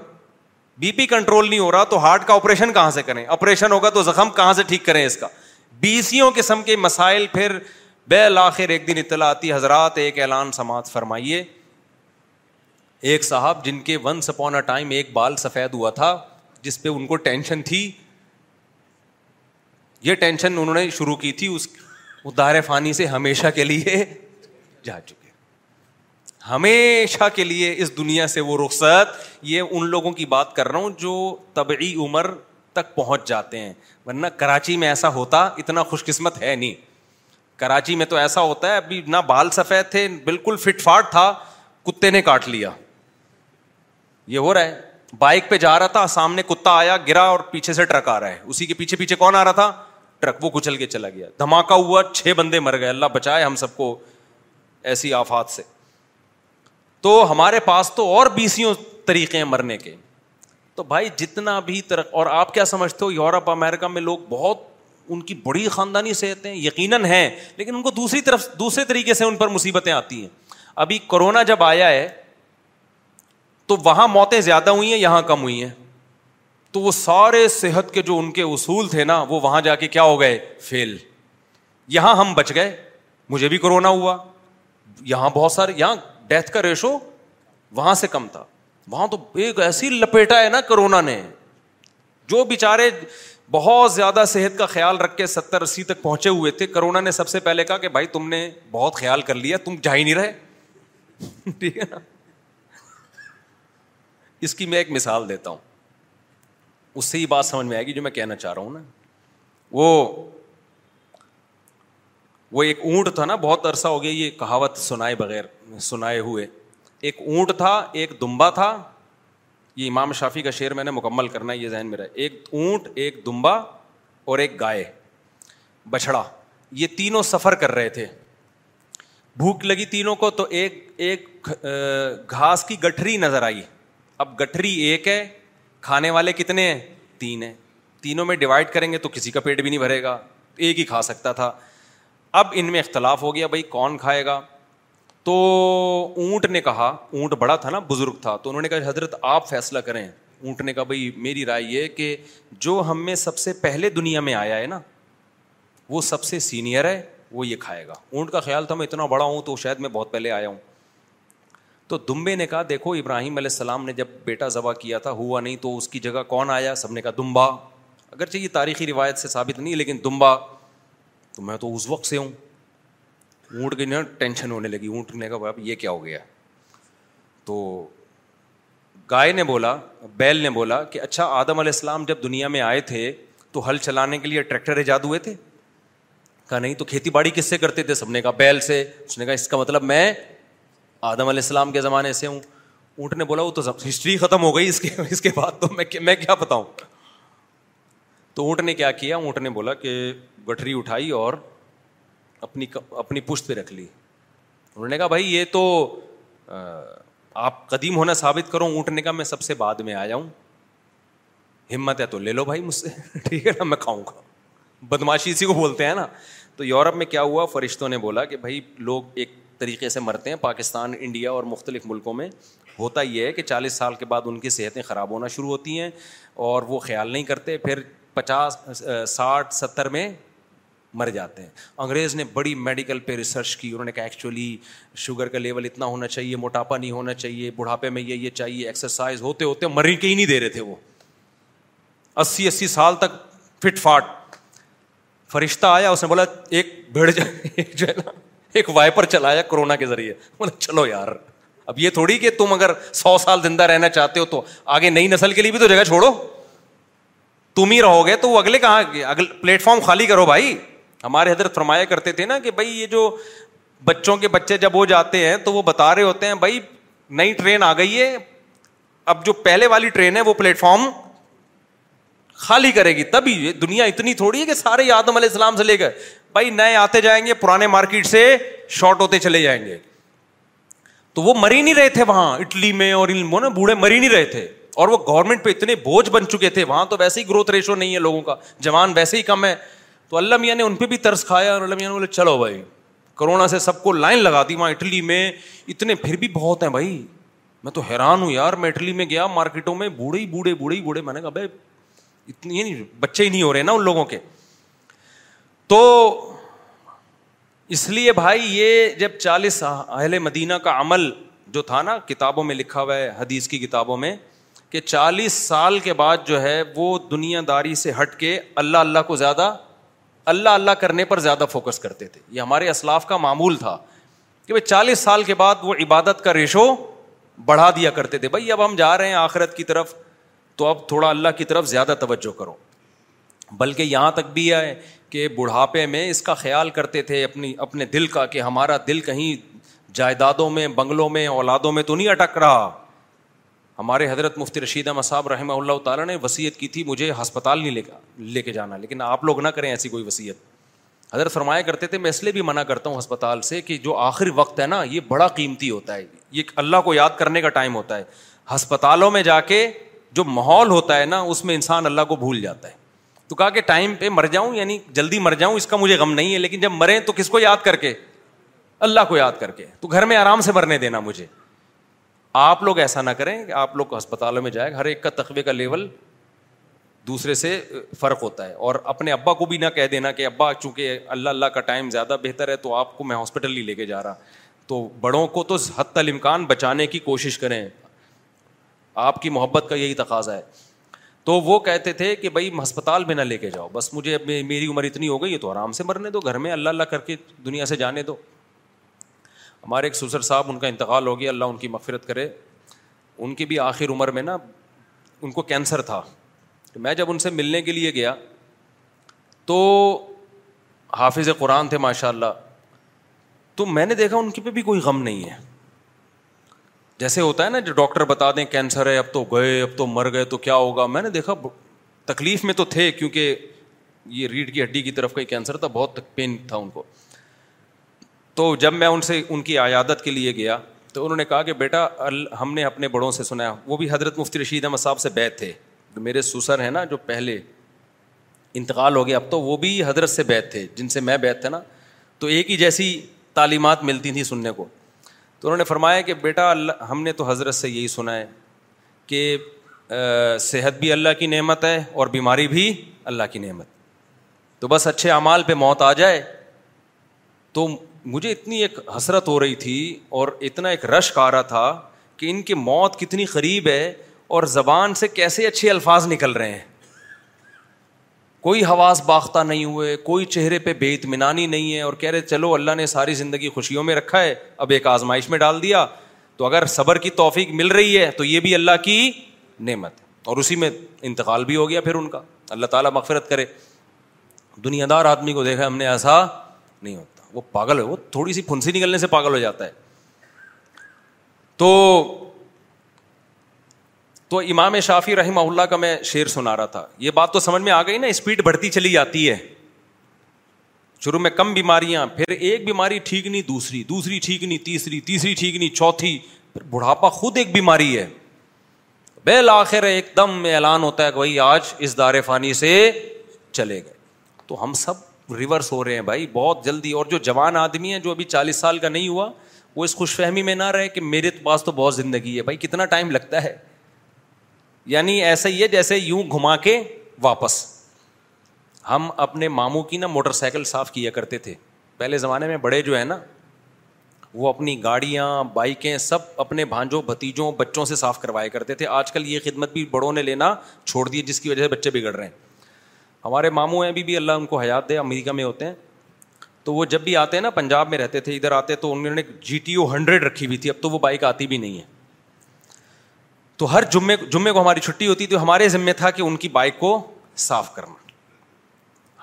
بی پی کنٹرول نہیں ہو رہا تو ہارٹ کا آپریشن کہاں سے کریں آپریشن ہوگا تو زخم کہاں سے ٹھیک کریں اس کا بیسیوں قسم کے مسائل پھر بے ایک دن اطلاع آتی حضرات ایک اعلان سماعت فرمائیے ایک صاحب جن کے ونس اپون اے ٹائم ایک بال سفید ہوا تھا جس پہ ان کو ٹینشن تھی یہ ٹینشن انہوں نے شروع کی تھی اس دار فانی سے ہمیشہ کے لیے جا چکے ہمیشہ کے لیے اس دنیا سے وہ رخصت یہ ان لوگوں کی بات کر رہا ہوں جو طبعی عمر تک پہنچ جاتے ہیں ورنہ کراچی میں ایسا ہوتا اتنا خوش قسمت ہے نہیں کراچی میں تو ایسا ہوتا ہے ابھی نہ بال سفید تھے بالکل فٹ فاٹ تھا کتے نے کاٹ لیا یہ ہو رہا ہے بائک پہ جا رہا تھا سامنے کتا آیا گرا اور پیچھے سے ٹرک آ رہا ہے اسی کے پیچھے پیچھے کون آ رہا تھا ٹرک وہ کچل کے چلا گیا دھماکہ ہوا چھ بندے مر گئے اللہ بچائے ہم سب کو ایسی آفات سے تو ہمارے پاس تو اور بیسیوں طریقے ہیں مرنے کے تو بھائی جتنا بھی ترق اور آپ کیا سمجھتے ہو یورپ امیرکا میں لوگ بہت ان کی بڑی خاندانی یقیناً ہیں لیکن ان کو دوسری طرف دوسرے طریقے سے ان پر مصیبتیں آتی ہیں ابھی کورونا جب آیا ہے تو وہاں موتیں زیادہ ہوئی ہیں یہاں کم ہوئی ہیں تو وہ سارے صحت کے جو ان کے اصول تھے نا وہ وہاں جا کے کیا ہو گئے فیل یہاں ہم بچ گئے مجھے بھی کرونا ہوا یہاں بہت سارے یہاں ڈیتھ کا ریشو وہاں سے کم تھا وہاں تو ایک ایسی لپیٹا ہے نا کرونا نے جو بیچارے بہت زیادہ صحت کا خیال رکھ کے ستر اسی تک پہنچے ہوئے تھے کرونا نے سب سے پہلے کہا کہ بھائی تم نے بہت خیال کر لیا تم جا ہی نہیں رہے ٹھیک ہے نا اس کی میں ایک مثال دیتا ہوں اس سے یہ بات سمجھ میں آئے گی جو میں کہنا چاہ رہا ہوں نا وہ وہ ایک اونٹ تھا نا بہت عرصہ ہو گیا یہ کہاوت سنائے بغیر سنائے ہوئے ایک اونٹ تھا ایک دمبا تھا یہ امام شافی کا شعر میں نے مکمل کرنا ہے یہ ذہن میرا ایک اونٹ ایک دمبا اور ایک گائے بچھڑا یہ تینوں سفر کر رہے تھے بھوک لگی تینوں کو تو ایک ایک گھاس کی گٹھری نظر آئی اب گٹھری ایک ہے کھانے والے کتنے ہیں تین ہیں تینوں میں ڈیوائڈ کریں گے تو کسی کا پیٹ بھی نہیں بھرے گا ایک ہی کھا سکتا تھا اب ان میں اختلاف ہو گیا بھائی کون کھائے گا تو اونٹ نے کہا اونٹ بڑا تھا نا بزرگ تھا تو انہوں نے کہا حضرت آپ فیصلہ کریں اونٹ نے کہا بھائی میری رائے یہ کہ جو ہم میں سب سے پہلے دنیا میں آیا ہے نا وہ سب سے سینئر ہے وہ یہ کھائے گا اونٹ کا خیال تھا میں اتنا بڑا ہوں تو شاید میں بہت پہلے آیا ہوں تو دمبے نے کہا دیکھو ابراہیم علیہ السلام نے جب بیٹا ذبح کیا تھا ہوا نہیں تو اس کی جگہ کون آیا سب نے کہا دمبا اگرچہ یہ تاریخی روایت سے ثابت نہیں لیکن دمبا تو میں تو اس وقت سے ہوں اونٹ نا ٹینشن ہونے لگی اونٹ نے کہا بھائی یہ کیا ہو گیا تو گائے نے بولا بیل نے بولا کہ اچھا آدم علیہ السلام جب دنیا میں آئے تھے تو ہل چلانے کے لیے ٹریکٹر ایجاد ہوئے تھے کہا نہیں تو کھیتی باڑی کس سے کرتے تھے سب نے کہا بیل سے اس نے کہا اس کا مطلب میں آدم علیہ السلام کے زمانے سے ہوں اونٹ نے بولا وہ تو ہسٹری ختم ہو گئی اس اس کے کے بعد تو میں میں کیا بتاؤں تو اونٹ نے کیا کیا اونٹ نے بولا کہ گٹھری اٹھائی اور اپنی اپنی پشت پہ رکھ لی انہوں نے کہا بھائی یہ تو آپ قدیم ہونا ثابت کرو اونٹ نے کہا میں سب سے بعد میں آ جاؤں ہمت ہے تو لے لو بھائی مجھ سے ٹھیک ہے نا میں کھاؤں گا بدماشی اسی کو بولتے ہیں نا تو یورپ میں کیا ہوا فرشتوں نے بولا کہ بھائی لوگ ایک طریقے سے مرتے ہیں پاکستان انڈیا اور مختلف ملکوں میں ہوتا یہ ہے کہ چالیس سال کے بعد ان کی صحتیں خراب ہونا شروع ہوتی ہیں اور وہ خیال نہیں کرتے پھر پچاس ساٹھ ستر میں مر جاتے ہیں انگریز نے بڑی میڈیکل پہ ریسرچ کی انہوں نے کہا ایکچولی شوگر کا لیول اتنا ہونا چاہیے موٹاپا نہیں ہونا چاہیے بڑھاپے میں یہ یہ چاہیے ایکسرسائز ہوتے ہوتے مر کے ہی نہیں دے رہے تھے وہ اسی اسی سال تک فٹ فاٹ فرشتہ آیا اس نے بولا ایک بھیڑ جائے جو ہے نا ایک وائپر چلایا کورونا کے ذریعے چلو یار اب یہ تھوڑی کہ تم اگر سو سال زندہ رہنا چاہتے ہو تو آگے نئی نسل کے لیے بھی تو جگہ چھوڑو تم ہی رہو گے تو وہ اگلے کہاں پلیٹ فارم خالی کرو بھائی ہمارے حضرت فرمایا کرتے تھے نا کہ بھائی یہ جو بچوں کے بچے جب وہ جاتے ہیں تو وہ بتا رہے ہوتے ہیں بھائی نئی ٹرین آ گئی ہے اب جو پہلے والی ٹرین ہے وہ پلیٹ فارم خالی کرے گی تبھی دنیا اتنی تھوڑی ہے کہ سارے یادم علیہ السلام سے لے گئے بھائی نئے آتے جائیں گے پرانے مارکیٹ سے شارٹ ہوتے چلے جائیں گے تو وہ مری نہیں رہے تھے وہاں اٹلی میں اور بوڑھے مری نہیں رہے تھے اور وہ گورنمنٹ پہ اتنے بوجھ بن چکے تھے وہاں تو ویسے ہی گروتھ ریشو نہیں ہے لوگوں کا جوان ویسے ہی کم ہے تو اللہ میاں نے ان پہ بھی ترس کھایا اور اللہ میاں نے بولے چلو بھائی کرونا سے سب کو لائن لگا دی وہاں اٹلی میں اتنے پھر بھی بہت ہیں بھائی میں تو حیران ہوں یار میں اٹلی میں گیا مارکیٹوں میں بوڑھے ہی بوڑھے بوڑھے ہی بوڑھے میں نے کہا بھائی اتنی بچے ہی نہیں ہو رہے نا ان لوگوں کے تو اس لیے بھائی یہ جب چالیس اہل مدینہ کا عمل جو تھا نا کتابوں میں لکھا ہوا ہے حدیث کی کتابوں میں کہ چالیس سال کے بعد جو ہے وہ دنیا داری سے ہٹ کے اللہ اللہ کو زیادہ اللہ اللہ کرنے پر زیادہ فوکس کرتے تھے یہ ہمارے اسلاف کا معمول تھا کہ بھائی چالیس سال کے بعد وہ عبادت کا ریشو بڑھا دیا کرتے تھے بھائی اب ہم جا رہے ہیں آخرت کی طرف تو اب تھوڑا اللہ کی طرف زیادہ توجہ کرو بلکہ یہاں تک بھی آئے کہ بڑھاپے میں اس کا خیال کرتے تھے اپنی اپنے دل کا کہ ہمارا دل کہیں جائیدادوں میں بنگلوں میں اولادوں میں تو نہیں اٹک رہا ہمارے حضرت مفتی رشیدہ صاحب رحمہ اللہ تعالیٰ نے وصیت کی تھی مجھے ہسپتال نہیں لے لے کے جانا لیکن آپ لوگ نہ کریں ایسی کوئی وصیت حضرت فرمایا کرتے تھے میں اس لیے بھی منع کرتا ہوں ہسپتال سے کہ جو آخر وقت ہے نا یہ بڑا قیمتی ہوتا ہے یہ اللہ کو یاد کرنے کا ٹائم ہوتا ہے ہسپتالوں میں جا کے جو ماحول ہوتا ہے نا اس میں انسان اللہ کو بھول جاتا ہے تو کہا کہ ٹائم پہ مر جاؤں یعنی جلدی مر جاؤں اس کا مجھے غم نہیں ہے لیکن جب مرے تو کس کو یاد کر کے اللہ کو یاد کر کے تو گھر میں آرام سے مرنے دینا مجھے آپ لوگ ایسا نہ کریں کہ آپ لوگ ہسپتالوں میں جائے ہر ایک کا تقوی کا لیول دوسرے سے فرق ہوتا ہے اور اپنے ابا کو بھی نہ کہہ دینا کہ ابا چونکہ اللہ اللہ کا ٹائم زیادہ بہتر ہے تو آپ کو میں ہاسپٹل ہی لے کے جا رہا تو بڑوں کو تو حتی الامکان بچانے کی کوشش کریں آپ کی محبت کا یہی تقاضا ہے تو وہ کہتے تھے کہ بھائی ہسپتال میں نہ لے کے جاؤ بس مجھے میری عمر اتنی ہو گئی ہے تو آرام سے مرنے دو گھر میں اللہ اللہ کر کے دنیا سے جانے دو ہمارے ایک سسر صاحب ان کا انتقال ہو گیا اللہ ان کی مغفرت کرے ان کی بھی آخر عمر میں نا ان کو کینسر تھا تو میں جب ان سے ملنے کے لیے گیا تو حافظ قرآن تھے ماشاء اللہ تو میں نے دیکھا ان کے پہ بھی کوئی غم نہیں ہے جیسے ہوتا ہے نا جو ڈاکٹر بتا دیں کینسر ہے اب تو گئے اب تو مر گئے تو کیا ہوگا میں نے دیکھا تکلیف میں تو تھے کیونکہ یہ ریڑھ کی ہڈی کی طرف کا ہی کینسر تھا بہت پین تھا ان کو تو جب میں ان سے ان کی عیادت کے لیے گیا تو انہوں نے کہا کہ بیٹا ہم نے اپنے بڑوں سے سنایا وہ بھی حضرت مفتی رشید احمد صاحب سے بیت تھے جو میرے سسر ہیں نا جو پہلے انتقال ہو گیا اب تو وہ بھی حضرت سے بیت تھے جن سے میں بیت تھا نا تو ایک ہی جیسی تعلیمات ملتی تھیں سننے کو تو انہوں نے فرمایا کہ بیٹا اللہ ہم نے تو حضرت سے یہی سنا ہے کہ صحت بھی اللہ کی نعمت ہے اور بیماری بھی اللہ کی نعمت تو بس اچھے اعمال پہ موت آ جائے تو مجھے اتنی ایک حسرت ہو رہی تھی اور اتنا ایک رشک آ رہا تھا کہ ان کی موت کتنی قریب ہے اور زبان سے کیسے اچھے الفاظ نکل رہے ہیں کوئی حواس باختہ نہیں ہوئے کوئی چہرے پہ بے اطمینانی نہیں ہے اور کہہ رہے چلو اللہ نے ساری زندگی خوشیوں میں رکھا ہے اب ایک آزمائش میں ڈال دیا تو اگر صبر کی توفیق مل رہی ہے تو یہ بھی اللہ کی نعمت ہے اور اسی میں انتقال بھی ہو گیا پھر ان کا اللہ تعالیٰ مغفرت کرے دنیا دار آدمی کو دیکھا ہم نے ایسا نہیں ہوتا وہ پاگل ہے وہ تھوڑی سی پھنسی نکلنے سے پاگل ہو جاتا ہے تو تو امام شافی رحمہ اللہ کا میں شعر سنا رہا تھا یہ بات تو سمجھ میں آ گئی نا اسپیڈ بڑھتی چلی جاتی ہے شروع میں کم بیماریاں پھر ایک بیماری ٹھیک نہیں دوسری دوسری ٹھیک نہیں تیسری تیسری ٹھیک نہیں چوتھی پھر بڑھاپا خود ایک بیماری ہے بالآخر ایک دم اعلان ہوتا ہے کہ بھائی آج اس دار فانی سے چلے گئے تو ہم سب ریورس ہو رہے ہیں بھائی بہت جلدی اور جو جوان آدمی ہے جو ابھی چالیس سال کا نہیں ہوا وہ اس خوش فہمی میں نہ رہے کہ میرے پاس تو بہت زندگی ہے بھائی کتنا ٹائم لگتا ہے یعنی ایسا ہی ہے جیسے یوں گھما کے واپس ہم اپنے ماموں کی نا موٹر سائیکل صاف کیا کرتے تھے پہلے زمانے میں بڑے جو ہیں نا وہ اپنی گاڑیاں بائکیں سب اپنے بھانجوں بھتیجوں بچوں سے صاف کروایا کرتے تھے آج کل یہ خدمت بھی بڑوں نے لینا چھوڑ دی جس کی وجہ سے بچے بگڑ رہے ہیں ہمارے ماموں ابھی بھی اللہ ان کو حیات دے امریکہ میں ہوتے ہیں تو وہ جب بھی آتے ہیں نا پنجاب میں رہتے تھے ادھر آتے تو انہوں نے جی ٹی او ہنڈریڈ رکھی ہوئی تھی اب تو وہ بائک آتی بھی نہیں ہے تو ہر جمعے جمعے کو ہماری چھٹی ہوتی تو ہمارے ذمے تھا کہ ان کی بائک کو صاف کرنا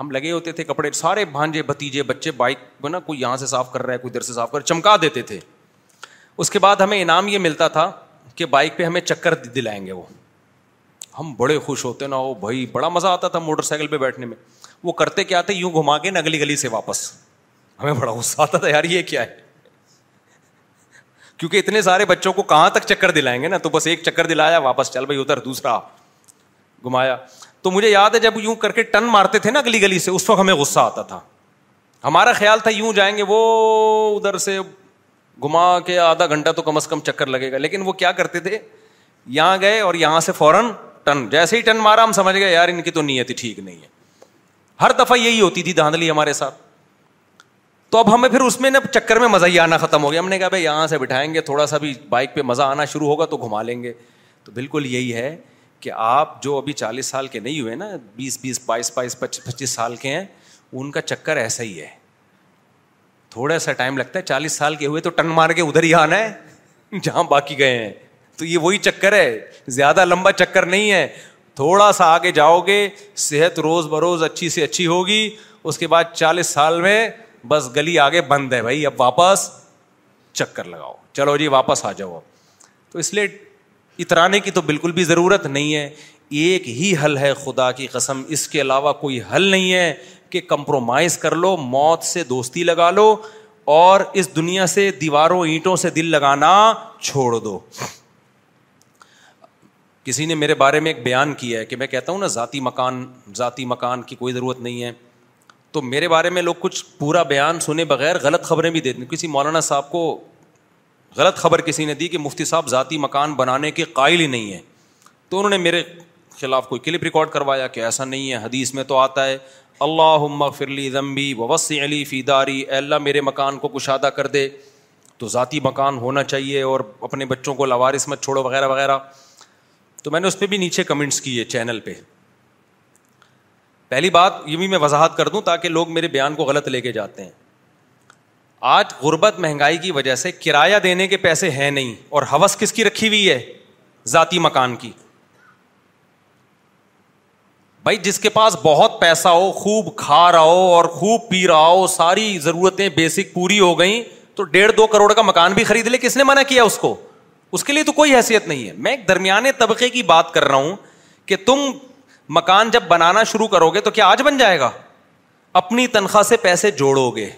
ہم لگے ہوتے تھے کپڑے سارے بھانجے بھتیجے بچے بائک کو نا کوئی یہاں سے صاف کر رہا ہے کوئی ادھر سے صاف کر چمکا دیتے تھے اس کے بعد ہمیں انعام یہ ملتا تھا کہ بائک پہ ہمیں چکر دلائیں گے وہ ہم بڑے خوش ہوتے نا وہ بھائی بڑا مزہ آتا تھا موٹر سائیکل پہ بیٹھنے میں وہ کرتے کیا تھے یوں گھما کے نا اگلی گلی سے واپس ہمیں بڑا غصہ آتا تھا یار یہ کیا ہے کیونکہ اتنے سارے بچوں کو کہاں تک چکر دلائیں گے نا تو بس ایک چکر دلایا واپس چل بھائی ادھر دوسرا گھمایا تو مجھے یاد ہے جب یوں کر کے ٹن مارتے تھے نا اگلی گلی سے اس وقت ہمیں غصہ آتا تھا ہمارا خیال تھا یوں جائیں گے وہ ادھر سے گھما کے آدھا گھنٹہ تو کم از کم چکر لگے گا لیکن وہ کیا کرتے تھے یہاں گئے اور یہاں سے فوراً ٹن جیسے ہی ٹن مارا ہم سمجھ گئے یار ان کی تو نیت ہی ٹھیک نہیں ہے ہر دفعہ یہی ہوتی تھی دھاندلی ہمارے ساتھ تو اب ہمیں پھر اس میں نا چکر میں مزہ ہی آنا ختم ہو گیا ہم نے کہا بھائی یہاں سے بٹھائیں گے تھوڑا سا بھی بائک پہ مزہ آنا شروع ہوگا تو گھما لیں گے تو بالکل یہی ہے کہ آپ جو ابھی چالیس سال کے نہیں ہوئے نا بیس بیس بائیس بائیس پچیس سال کے ہیں ان کا چکر ایسا ہی ہے تھوڑا سا ٹائم لگتا ہے چالیس سال کے ہوئے تو ٹنگ مار کے ادھر ہی آنا ہے جہاں باقی گئے ہیں تو یہ وہی چکر ہے زیادہ لمبا چکر نہیں ہے تھوڑا سا آگے جاؤ گے صحت روز بروز اچھی سے اچھی ہوگی اس کے بعد چالیس سال میں بس گلی آگے بند ہے بھائی اب واپس چکر لگاؤ چلو جی واپس آ جاؤ اب تو اس لیے اترانے کی تو بالکل بھی ضرورت نہیں ہے ایک ہی حل ہے خدا کی قسم اس کے علاوہ کوئی حل نہیں ہے کہ کمپرومائز کر لو موت سے دوستی لگا لو اور اس دنیا سے دیواروں اینٹوں سے دل لگانا چھوڑ دو کسی نے میرے بارے میں ایک بیان کیا ہے کہ میں کہتا ہوں نا ذاتی مکان ذاتی مکان کی کوئی ضرورت نہیں ہے تو میرے بارے میں لوگ کچھ پورا بیان سنے بغیر غلط خبریں بھی دیتے کسی مولانا صاحب کو غلط خبر کسی نے دی کہ مفتی صاحب ذاتی مکان بنانے کے قائل ہی نہیں ہیں تو انہوں نے میرے خلاف کوئی کلپ ریکارڈ کروایا کہ ایسا نہیں ہے حدیث میں تو آتا ہے اللہ فرلی ذمبی ووسی علی فی اے اللہ میرے مکان کو کشادہ کر دے تو ذاتی مکان ہونا چاہیے اور اپنے بچوں کو مت چھوڑو وغیرہ وغیرہ تو میں نے اس پہ بھی نیچے کمنٹس کیے چینل پہ پہلی بات یہ بھی میں وضاحت کر دوں تاکہ لوگ میرے بیان کو غلط لے کے جاتے ہیں آج غربت مہنگائی کی وجہ سے کرایہ دینے کے پیسے ہیں نہیں اور حوث کس کی رکھی ہوئی ہے ذاتی مکان کی بھائی جس کے پاس بہت پیسہ ہو خوب کھا رہا ہو اور خوب پی رہا ہو ساری ضرورتیں بیسک پوری ہو گئیں تو ڈیڑھ دو کروڑ کا مکان بھی خرید لے کس نے منع کیا اس کو اس کے لیے تو کوئی حیثیت نہیں ہے میں ایک درمیانے طبقے کی بات کر رہا ہوں کہ تم مکان جب بنانا شروع کرو گے تو کیا آج بن جائے گا اپنی تنخواہ سے پیسے جوڑو گے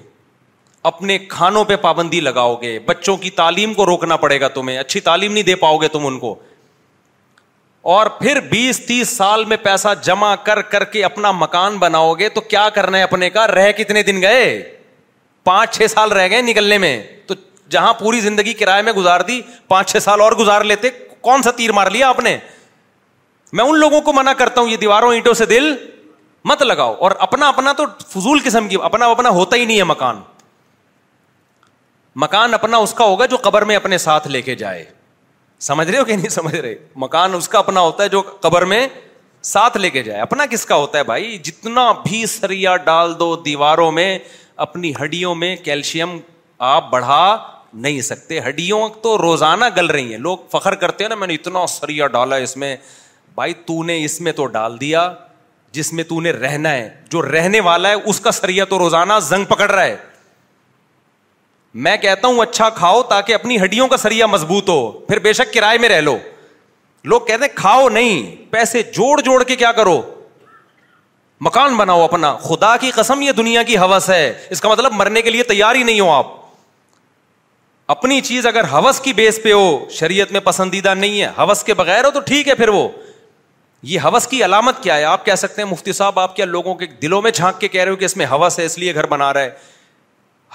اپنے کھانوں پہ پابندی لگاؤ گے بچوں کی تعلیم کو روکنا پڑے گا تمہیں اچھی تعلیم نہیں دے پاؤ گے تم ان کو اور پھر بیس تیس سال میں پیسہ جمع کر کر کے اپنا مکان بناؤ گے تو کیا کرنا ہے اپنے کا رہ کتنے دن گئے پانچ چھ سال رہ گئے نکلنے میں تو جہاں پوری زندگی کرائے میں گزار دی پانچ چھ سال اور گزار لیتے کون سا تیر مار لیا آپ نے میں ان لوگوں کو منع کرتا ہوں یہ دیواروں اینٹوں سے دل مت لگاؤ اور اپنا اپنا تو فضول قسم کی اپنا اپنا ہوتا ہی نہیں ہے مکان مکان اپنا اس کا ہوگا جو قبر میں اپنے ساتھ لے کے جائے سمجھ رہے ہو کہ نہیں سمجھ رہے مکان اس کا اپنا ہوتا ہے جو قبر میں ساتھ لے کے جائے اپنا کس کا ہوتا ہے بھائی جتنا بھی سریا ڈال دو دیواروں میں اپنی ہڈیوں میں کیلشیم آپ بڑھا نہیں سکتے ہڈیوں تو روزانہ گل رہی ہیں لوگ فخر کرتے ہیں نا میں نے اتنا سریا ڈالا اس میں بھائی تو نے اس میں تو ڈال دیا جس میں تو نے رہنا ہے جو رہنے والا ہے اس کا سریا تو روزانہ زنگ پکڑ رہا ہے میں کہتا ہوں اچھا کھاؤ تاکہ اپنی ہڈیوں کا سریا مضبوط ہو پھر بے شک کرائے میں رہ لو لوگ کہتے کھاؤ نہیں پیسے جوڑ جوڑ کے کیا کرو مکان بناؤ اپنا خدا کی قسم یہ دنیا کی ہوس ہے اس کا مطلب مرنے کے لیے تیار ہی نہیں ہو آپ اپنی چیز اگر ہوس کی بیس پہ ہو شریعت میں پسندیدہ نہیں ہے ہوس کے بغیر ہو تو ٹھیک ہے پھر وہ یہ ہوس کی علامت کیا ہے آپ کہہ سکتے ہیں مفتی صاحب آپ کیا لوگوں کے دلوں میں جھانک کے کہہ رہے ہو کہ اس میں ہوس ہے اس لیے گھر بنا رہا ہے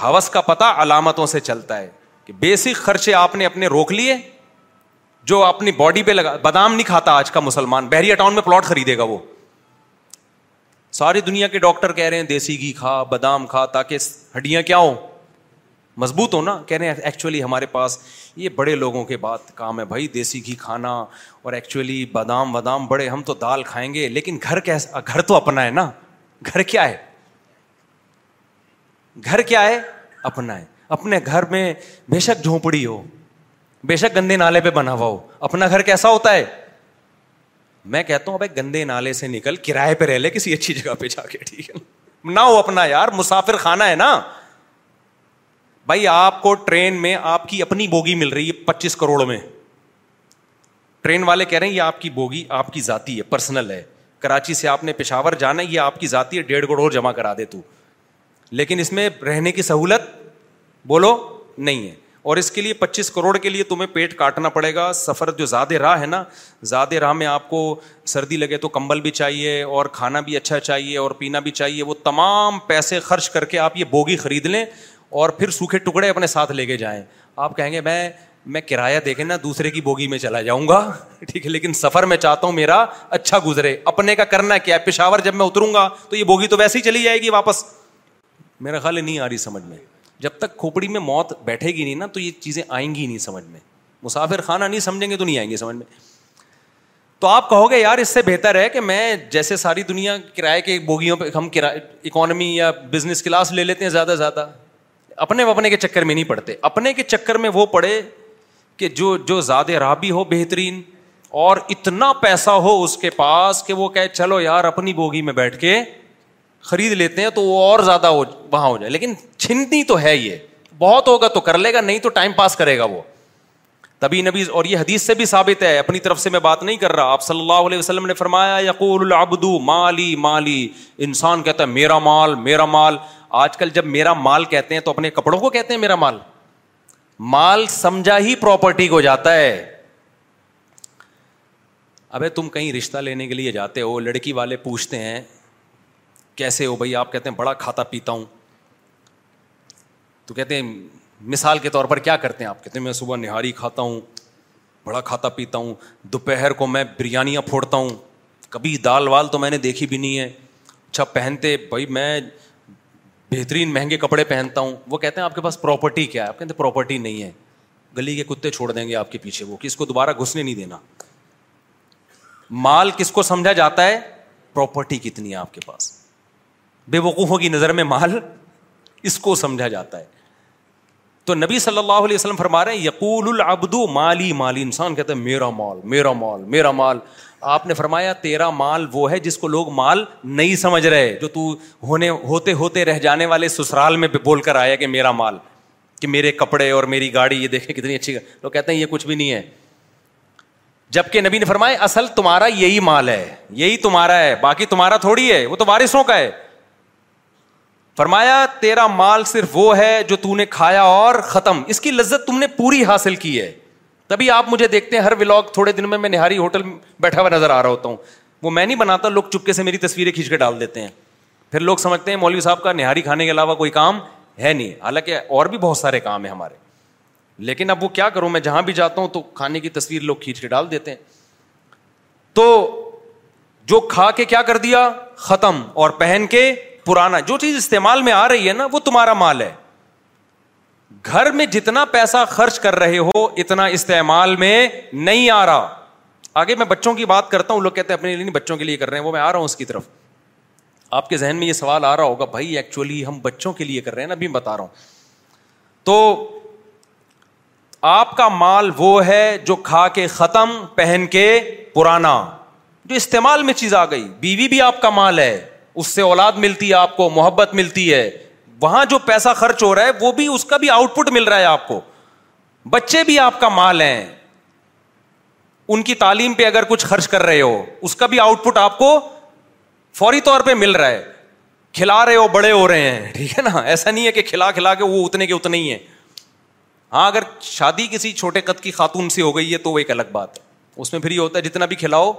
ہوس کا پتا علامتوں سے چلتا ہے کہ بیسک خرچے آپ نے اپنے روک لیے جو اپنی باڈی پہ لگا بادام نہیں کھاتا آج کا مسلمان بحریہ ٹاؤن میں پلاٹ خریدے گا وہ ساری دنیا کے ڈاکٹر کہہ رہے ہیں دیسی گھی کھا بادام کھا تاکہ ہڈیاں کیا ہوں مضبوط ہو نا کہہ رہے ہیں ایکچولی ہمارے پاس یہ بڑے لوگوں کے بات کام ہے بھائی دیسی گھی کھانا اور ایکچولی بادام بادام بڑے ہم تو دال کھائیں گے لیکن گھر گھر کیسا تو اپنا ہے نا گھر کیا ہے گھر کیا ہے اپنا ہے اپنے گھر میں بے شک جھونپڑی ہو بے شک گندے نالے پہ بنا ہوا ہو اپنا گھر کیسا ہوتا ہے میں کہتا ہوں بھائی گندے نالے سے نکل کرائے پہ رہ لے کسی اچھی جگہ پہ جا کے ٹھیک ہے نہ ہو اپنا یار مسافر خانہ ہے نا بھائی آپ کو ٹرین میں آپ کی اپنی بوگی مل رہی ہے پچیس کروڑ میں ٹرین والے کہہ رہے ہیں یہ آپ کی بوگی آپ کی ذاتی ہے پرسنل ہے کراچی سے آپ نے پشاور جانا یہ آپ کی ذاتی ہے ڈیڑھ کروڑ جمع کرا دے تو لیکن اس میں رہنے کی سہولت بولو نہیں ہے اور اس کے لیے پچیس کروڑ کے لیے تمہیں پیٹ کاٹنا پڑے گا سفر جو زیادہ راہ ہے نا زیادہ راہ میں آپ کو سردی لگے تو کمبل بھی چاہیے اور کھانا بھی اچھا چاہیے اور پینا بھی چاہیے وہ تمام پیسے خرچ کر کے آپ یہ بوگی خرید لیں اور پھر سوکھے ٹکڑے اپنے ساتھ لے کے جائیں آپ کہیں گے میں میں کرایہ دیکھیں نا دوسرے کی بوگی میں چلا جاؤں گا ٹھیک ہے لیکن سفر میں چاہتا ہوں میرا اچھا گزرے اپنے کا کرنا کیا ہے پشاور جب میں اتروں گا تو یہ بوگی تو ویسے ہی چلی جائے گی واپس میرا خیال نہیں آ رہی سمجھ میں جب تک کھوپڑی میں موت بیٹھے گی نہیں نا تو یہ چیزیں آئیں گی نہیں سمجھ میں مسافر خانہ نہیں سمجھیں گے تو نہیں آئیں گے سمجھ میں تو آپ کہو گے یار اس سے بہتر ہے کہ میں جیسے ساری دنیا کرائے کے بوگیوں پہ ہم کرائے اکانومی یا بزنس کلاس لے لیتے ہیں زیادہ سے زیادہ اپنے وپنے کے چکر میں نہیں پڑتے اپنے کے چکر میں وہ پڑے کہ جو جو زیادہ رابی ہو بہترین اور اتنا پیسہ ہو اس کے پاس کہ وہ کہے چلو یار اپنی بوگی میں بیٹھ کے خرید لیتے ہیں تو وہ اور زیادہ ہو وہاں ہو جائے لیکن چھنتی تو ہے یہ بہت ہوگا تو کر لے گا نہیں تو ٹائم پاس کرے گا وہ تبھی نبی اور یہ حدیث سے بھی ثابت ہے اپنی طرف سے میں بات نہیں کر رہا آپ صلی اللہ علیہ وسلم نے فرمایا یقول العبد مالی مالی انسان کہتا ہے میرا مال میرا مال آج کل جب میرا مال کہتے ہیں تو اپنے کپڑوں کو کہتے ہیں میرا مال مال سمجھا ہی پراپرٹی کو جاتا ہے ابے تم کہیں رشتہ لینے کے لیے جاتے ہو لڑکی والے پوچھتے ہیں کیسے ہو بھائی آپ کہتے ہیں بڑا کھاتا پیتا ہوں تو کہتے ہیں مثال کے طور پر کیا کرتے ہیں آپ کہتے ہیں میں صبح نہاری کھاتا ہوں بڑا کھاتا پیتا ہوں دوپہر کو میں بریانیاں پھوڑتا ہوں کبھی دال وال تو میں نے دیکھی بھی نہیں ہے اچھا پہنتے بھائی میں بہترین مہنگے کپڑے پہنتا ہوں وہ کہتے ہیں آپ آپ کے پاس پراپرٹی کیا ہے کہتے ہیں پراپرٹی نہیں ہے گلی کے کتے چھوڑ دیں گے آپ کے پیچھے وہ کو دوبارہ گھسنے نہیں دینا مال کس کو سمجھا جاتا ہے پراپرٹی کتنی ہے آپ کے پاس بے وقوفوں کی نظر میں مال اس کو سمجھا جاتا ہے تو نبی صلی اللہ علیہ وسلم فرما رہے ہیں یقول مالی مالی انسان کہتے ہیں میرا مال میرا مال میرا مال آپ نے فرمایا تیرا مال وہ ہے جس کو لوگ مال نہیں سمجھ رہے جو تو ہونے ہوتے ہوتے رہ جانے والے سسرال میں بول کر آیا کہ میرا مال کہ میرے کپڑے اور میری گاڑی یہ دیکھیں کتنی اچھی لوگ کہتے ہیں یہ کچھ بھی نہیں ہے جبکہ نبی نے فرمایا اصل تمہارا یہی مال ہے یہی تمہارا ہے باقی تمہارا تھوڑی ہے وہ تو بارشوں کا ہے فرمایا تیرا مال صرف وہ ہے جو تو نے کھایا اور ختم اس کی لذت تم نے پوری حاصل کی ہے تبھی آپ مجھے دیکھتے ہیں ہر ولاگ تھوڑے دن میں میں نہاری ہوٹل بیٹھا ہوا نظر آ رہا ہوتا ہوں وہ میں نہیں بناتا لوگ چپکے سے میری تصویریں کھینچ کے ڈال دیتے ہیں پھر لوگ سمجھتے ہیں مولوی صاحب کا نہاری کھانے کے علاوہ کوئی کام ہے نہیں حالانکہ اور بھی بہت سارے کام ہیں ہمارے لیکن اب وہ کیا کروں میں جہاں بھی جاتا ہوں تو کھانے کی تصویر لوگ کھینچ کے ڈال دیتے ہیں تو جو کھا کے کیا کر دیا ختم اور پہن کے پرانا جو چیز استعمال میں آ رہی ہے نا وہ تمہارا مال ہے گھر میں جتنا پیسہ خرچ کر رہے ہو اتنا استعمال میں نہیں آ رہا آگے میں بچوں کی بات کرتا ہوں لوگ کہتے ہیں اپنے لیے بچوں کے لیے کر رہے ہیں وہ میں آ رہا ہوں اس کی طرف آپ کے ذہن میں یہ سوال آ رہا ہوگا بھائی ایکچولی ہم بچوں کے لیے کر رہے ہیں ابھی بتا رہا ہوں تو آپ کا مال وہ ہے جو کھا کے ختم پہن کے پرانا جو استعمال میں چیز آ گئی بیوی بھی آپ کا مال ہے اس سے اولاد ملتی ہے آپ کو محبت ملتی ہے وہاں جو پیسہ خرچ ہو رہا ہے وہ بھی اس کا بھی آؤٹ پٹ مل رہا ہے آپ کو بچے بھی آپ کا مال ہیں ان کی تعلیم پہ اگر کچھ خرچ کر رہے ہو اس کا بھی آؤٹ پٹ آپ کو فوری طور پہ مل رہا ہے کھلا رہے ہو بڑے ہو رہے ہیں ٹھیک ہے نا ایسا نہیں ہے کہ کھلا کھلا کے وہ اتنے کے اتنے ہی ہیں ہاں اگر شادی کسی چھوٹے قد کی خاتون سے ہو گئی ہے تو وہ ایک الگ بات ہے اس میں پھر یہ ہوتا ہے جتنا بھی کھلاؤ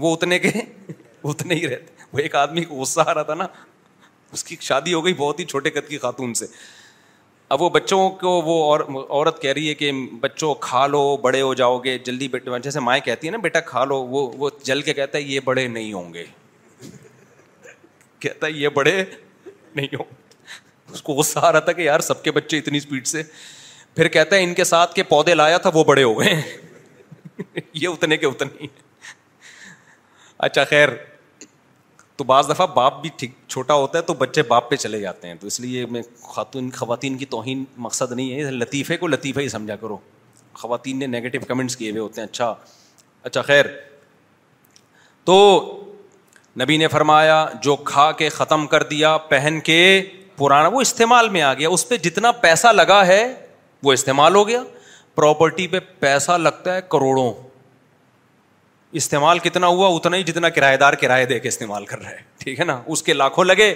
وہ اتنے کے اتنے ہی رہتے وہ ایک آدمی کو غصہ آ رہا تھا نا اس کی شادی ہو گئی بہت ہی چھوٹے قد کی خاتون سے اب وہ بچوں کو وہ اور عورت کہہ رہی ہے کہ بچوں کھا لو بڑے ہو جاؤ گے جلدی بیٹے جیسے مائیں کہتی ہے نا بیٹا کھا لو وہ وہ جل کے کہتا ہے یہ بڑے نہیں ہوں گے کہتا ہے یہ بڑے نہیں ہوں اس کو غصہ آ رہا تھا کہ یار سب کے بچے اتنی اسپیڈ سے پھر کہتا ہے ان کے ساتھ کے پودے لایا تھا وہ بڑے ہو گئے یہ اتنے کے اتنے اچھا خیر تو بعض دفعہ باپ بھی ٹھیک چھوٹا ہوتا ہے تو بچے باپ پہ چلے جاتے ہیں تو اس لیے میں خاتون خواتین کی توہین مقصد نہیں ہے لطیفے کو لطیفہ ہی سمجھا کرو خواتین نے نگیٹو کمنٹس کیے ہوئے ہوتے ہیں اچھا اچھا خیر تو نبی نے فرمایا جو کھا کے ختم کر دیا پہن کے پرانا وہ استعمال میں آ گیا اس پہ جتنا پیسہ لگا ہے وہ استعمال ہو گیا پراپرٹی پہ پیسہ لگتا ہے کروڑوں استعمال کتنا ہوا اتنا ہی جتنا کرایہ دار کرایہ دے کے استعمال کر رہے ٹھیک ہے نا اس کے لاکھوں لگے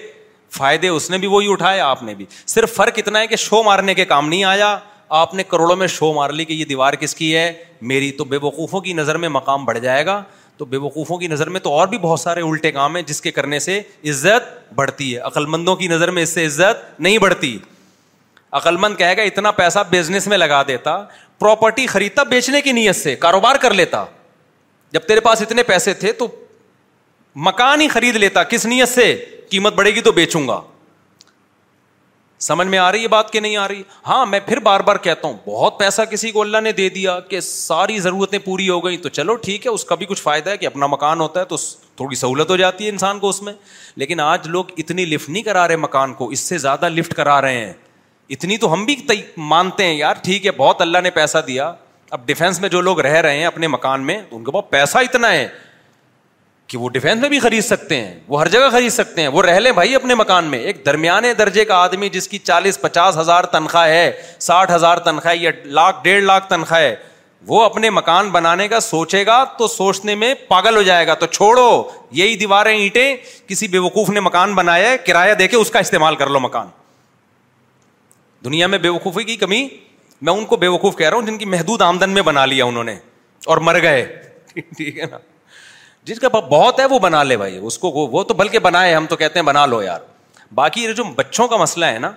فائدے اس نے بھی وہی اٹھائے آپ نے بھی صرف فرق اتنا ہے کہ شو مارنے کے کام نہیں آیا آپ نے کروڑوں میں شو مار لی کہ یہ دیوار کس کی ہے میری تو بے وقوفوں کی نظر میں مقام بڑھ جائے گا تو بے وقوفوں کی نظر میں تو اور بھی بہت سارے الٹے کام ہیں جس کے کرنے سے عزت بڑھتی ہے عقل مندوں کی نظر میں اس سے عزت نہیں بڑھتی عقل مند کہے گا اتنا پیسہ بزنس میں لگا دیتا پراپرٹی خریدتا بیچنے کی نیت سے کاروبار کر لیتا جب تیرے پاس اتنے پیسے تھے تو مکان ہی خرید لیتا کس نیت سے قیمت بڑھے گی تو بیچوں گا سمجھ میں آ رہی ہے بات کہ نہیں آ رہی ہاں میں پھر بار بار کہتا ہوں بہت پیسہ کسی کو اللہ نے دے دیا کہ ساری ضرورتیں پوری ہو گئی تو چلو ٹھیک ہے اس کا بھی کچھ فائدہ ہے کہ اپنا مکان ہوتا ہے تو تھوڑی سہولت ہو جاتی ہے انسان کو اس میں لیکن آج لوگ اتنی لفٹ نہیں کرا رہے مکان کو اس سے زیادہ لفٹ کرا رہے ہیں اتنی تو ہم بھی مانتے ہیں یار ٹھیک ہے بہت اللہ نے پیسہ دیا اب ڈیفینس میں جو لوگ رہ رہے ہیں اپنے مکان میں ان کے پاس پیسہ اتنا ہے کہ وہ ڈیفینس میں بھی خرید سکتے ہیں وہ ہر جگہ خرید سکتے ہیں وہ رہ لیں بھائی اپنے مکان میں ایک درمیانے درجے کا آدمی جس کی چالیس پچاس ہزار تنخواہ ہے ساٹھ ہزار تنخواہ یا لاکھ ڈیڑھ لاکھ تنخواہ ہے وہ اپنے مکان بنانے کا سوچے گا تو سوچنے میں پاگل ہو جائے گا تو چھوڑو یہی دیواریں اینٹیں کسی بے وقوف نے مکان بنایا ہے کرایہ دے کے اس کا استعمال کر لو مکان دنیا میں بے وقوفی کی کمی میں ان کو بے وقوف کہہ رہا ہوں جن کی محدود آمدن میں بنا لیا انہوں نے اور مر گئے ٹھیک ہے نا جس کا بہت ہے وہ بنا لے بھائی اس کو وہ تو بلکہ بنائے ہم تو کہتے ہیں بنا لو یار باقی یہ جو بچوں کا مسئلہ ہے نا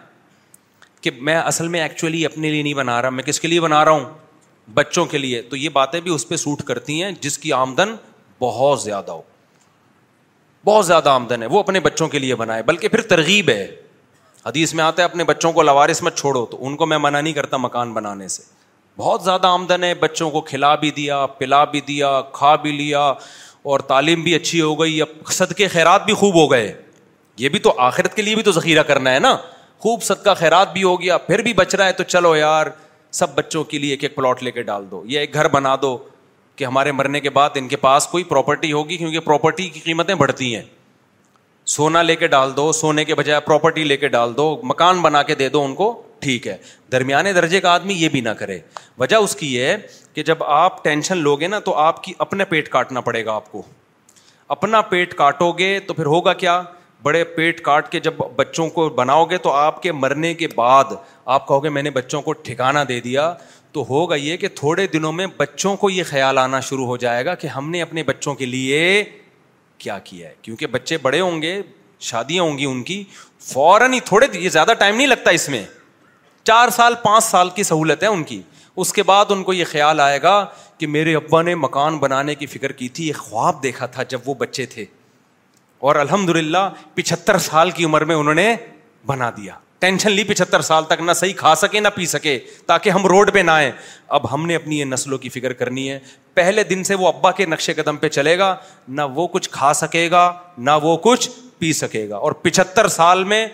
کہ میں اصل میں ایکچولی اپنے لیے نہیں بنا رہا میں کس کے لیے بنا رہا ہوں بچوں کے لیے تو یہ باتیں بھی اس پہ سوٹ کرتی ہیں جس کی آمدن بہت زیادہ ہو بہت زیادہ آمدن ہے وہ اپنے بچوں کے لیے بنائے بلکہ پھر ترغیب ہے حدیث میں آتا ہے اپنے بچوں کو لوارس مت چھوڑو تو ان کو میں منع نہیں کرتا مکان بنانے سے بہت زیادہ آمدن ہے بچوں کو کھلا بھی دیا پلا بھی دیا کھا بھی لیا اور تعلیم بھی اچھی ہو گئی اب صدقے خیرات بھی خوب ہو گئے یہ بھی تو آخرت کے لیے بھی تو ذخیرہ کرنا ہے نا خوب صد کا خیرات بھی ہو گیا پھر بھی بچ رہا ہے تو چلو یار سب بچوں کے لیے ایک ایک پلاٹ لے کے ڈال دو یا ایک گھر بنا دو کہ ہمارے مرنے کے بعد ان کے پاس کوئی پراپرٹی ہوگی کیونکہ پراپرٹی کی قیمتیں بڑھتی ہیں سونا لے کے ڈال دو سونے کے بجائے پراپرٹی لے کے ڈال دو مکان بنا کے دے دو ان کو ٹھیک ہے درمیانے درجے کا آدمی یہ بھی نہ کرے وجہ اس کی یہ ہے کہ جب آپ ٹینشن لوگے نا تو آپ کی اپنے پیٹ کاٹنا پڑے گا آپ کو اپنا پیٹ کاٹو گے تو پھر ہوگا کیا بڑے پیٹ کاٹ کے جب بچوں کو بناؤ گے تو آپ کے مرنے کے بعد آپ کہو گے میں نے بچوں کو ٹھکانا دے دیا تو ہوگا یہ کہ تھوڑے دنوں میں بچوں کو یہ خیال آنا شروع ہو جائے گا کہ ہم نے اپنے بچوں کے لیے کیا کیا ہے کیونکہ بچے بڑے ہوں گے شادیاں ہوں گی ان کی فوراً ہی تھوڑے یہ زیادہ ٹائم نہیں لگتا اس میں چار سال پانچ سال کی سہولت ہے ان کی اس کے بعد ان کو یہ خیال آئے گا کہ میرے ابا نے مکان بنانے کی فکر کی تھی یہ خواب دیکھا تھا جب وہ بچے تھے اور الحمد للہ پچہتر سال کی عمر میں انہوں نے بنا دیا ٹینشن لی پچہتر سال تک نہ صحیح کھا سکے نہ پی سکے تاکہ ہم روڈ پہ نہ آئیں اب ہم نے اپنی یہ نسلوں کی فکر کرنی ہے پہلے دن سے وہ ابا کے نقشے قدم پہ چلے گا نہ وہ کچھ کھا سکے گا نہ وہ کچھ پی سکے گا اور پچہتر سال میں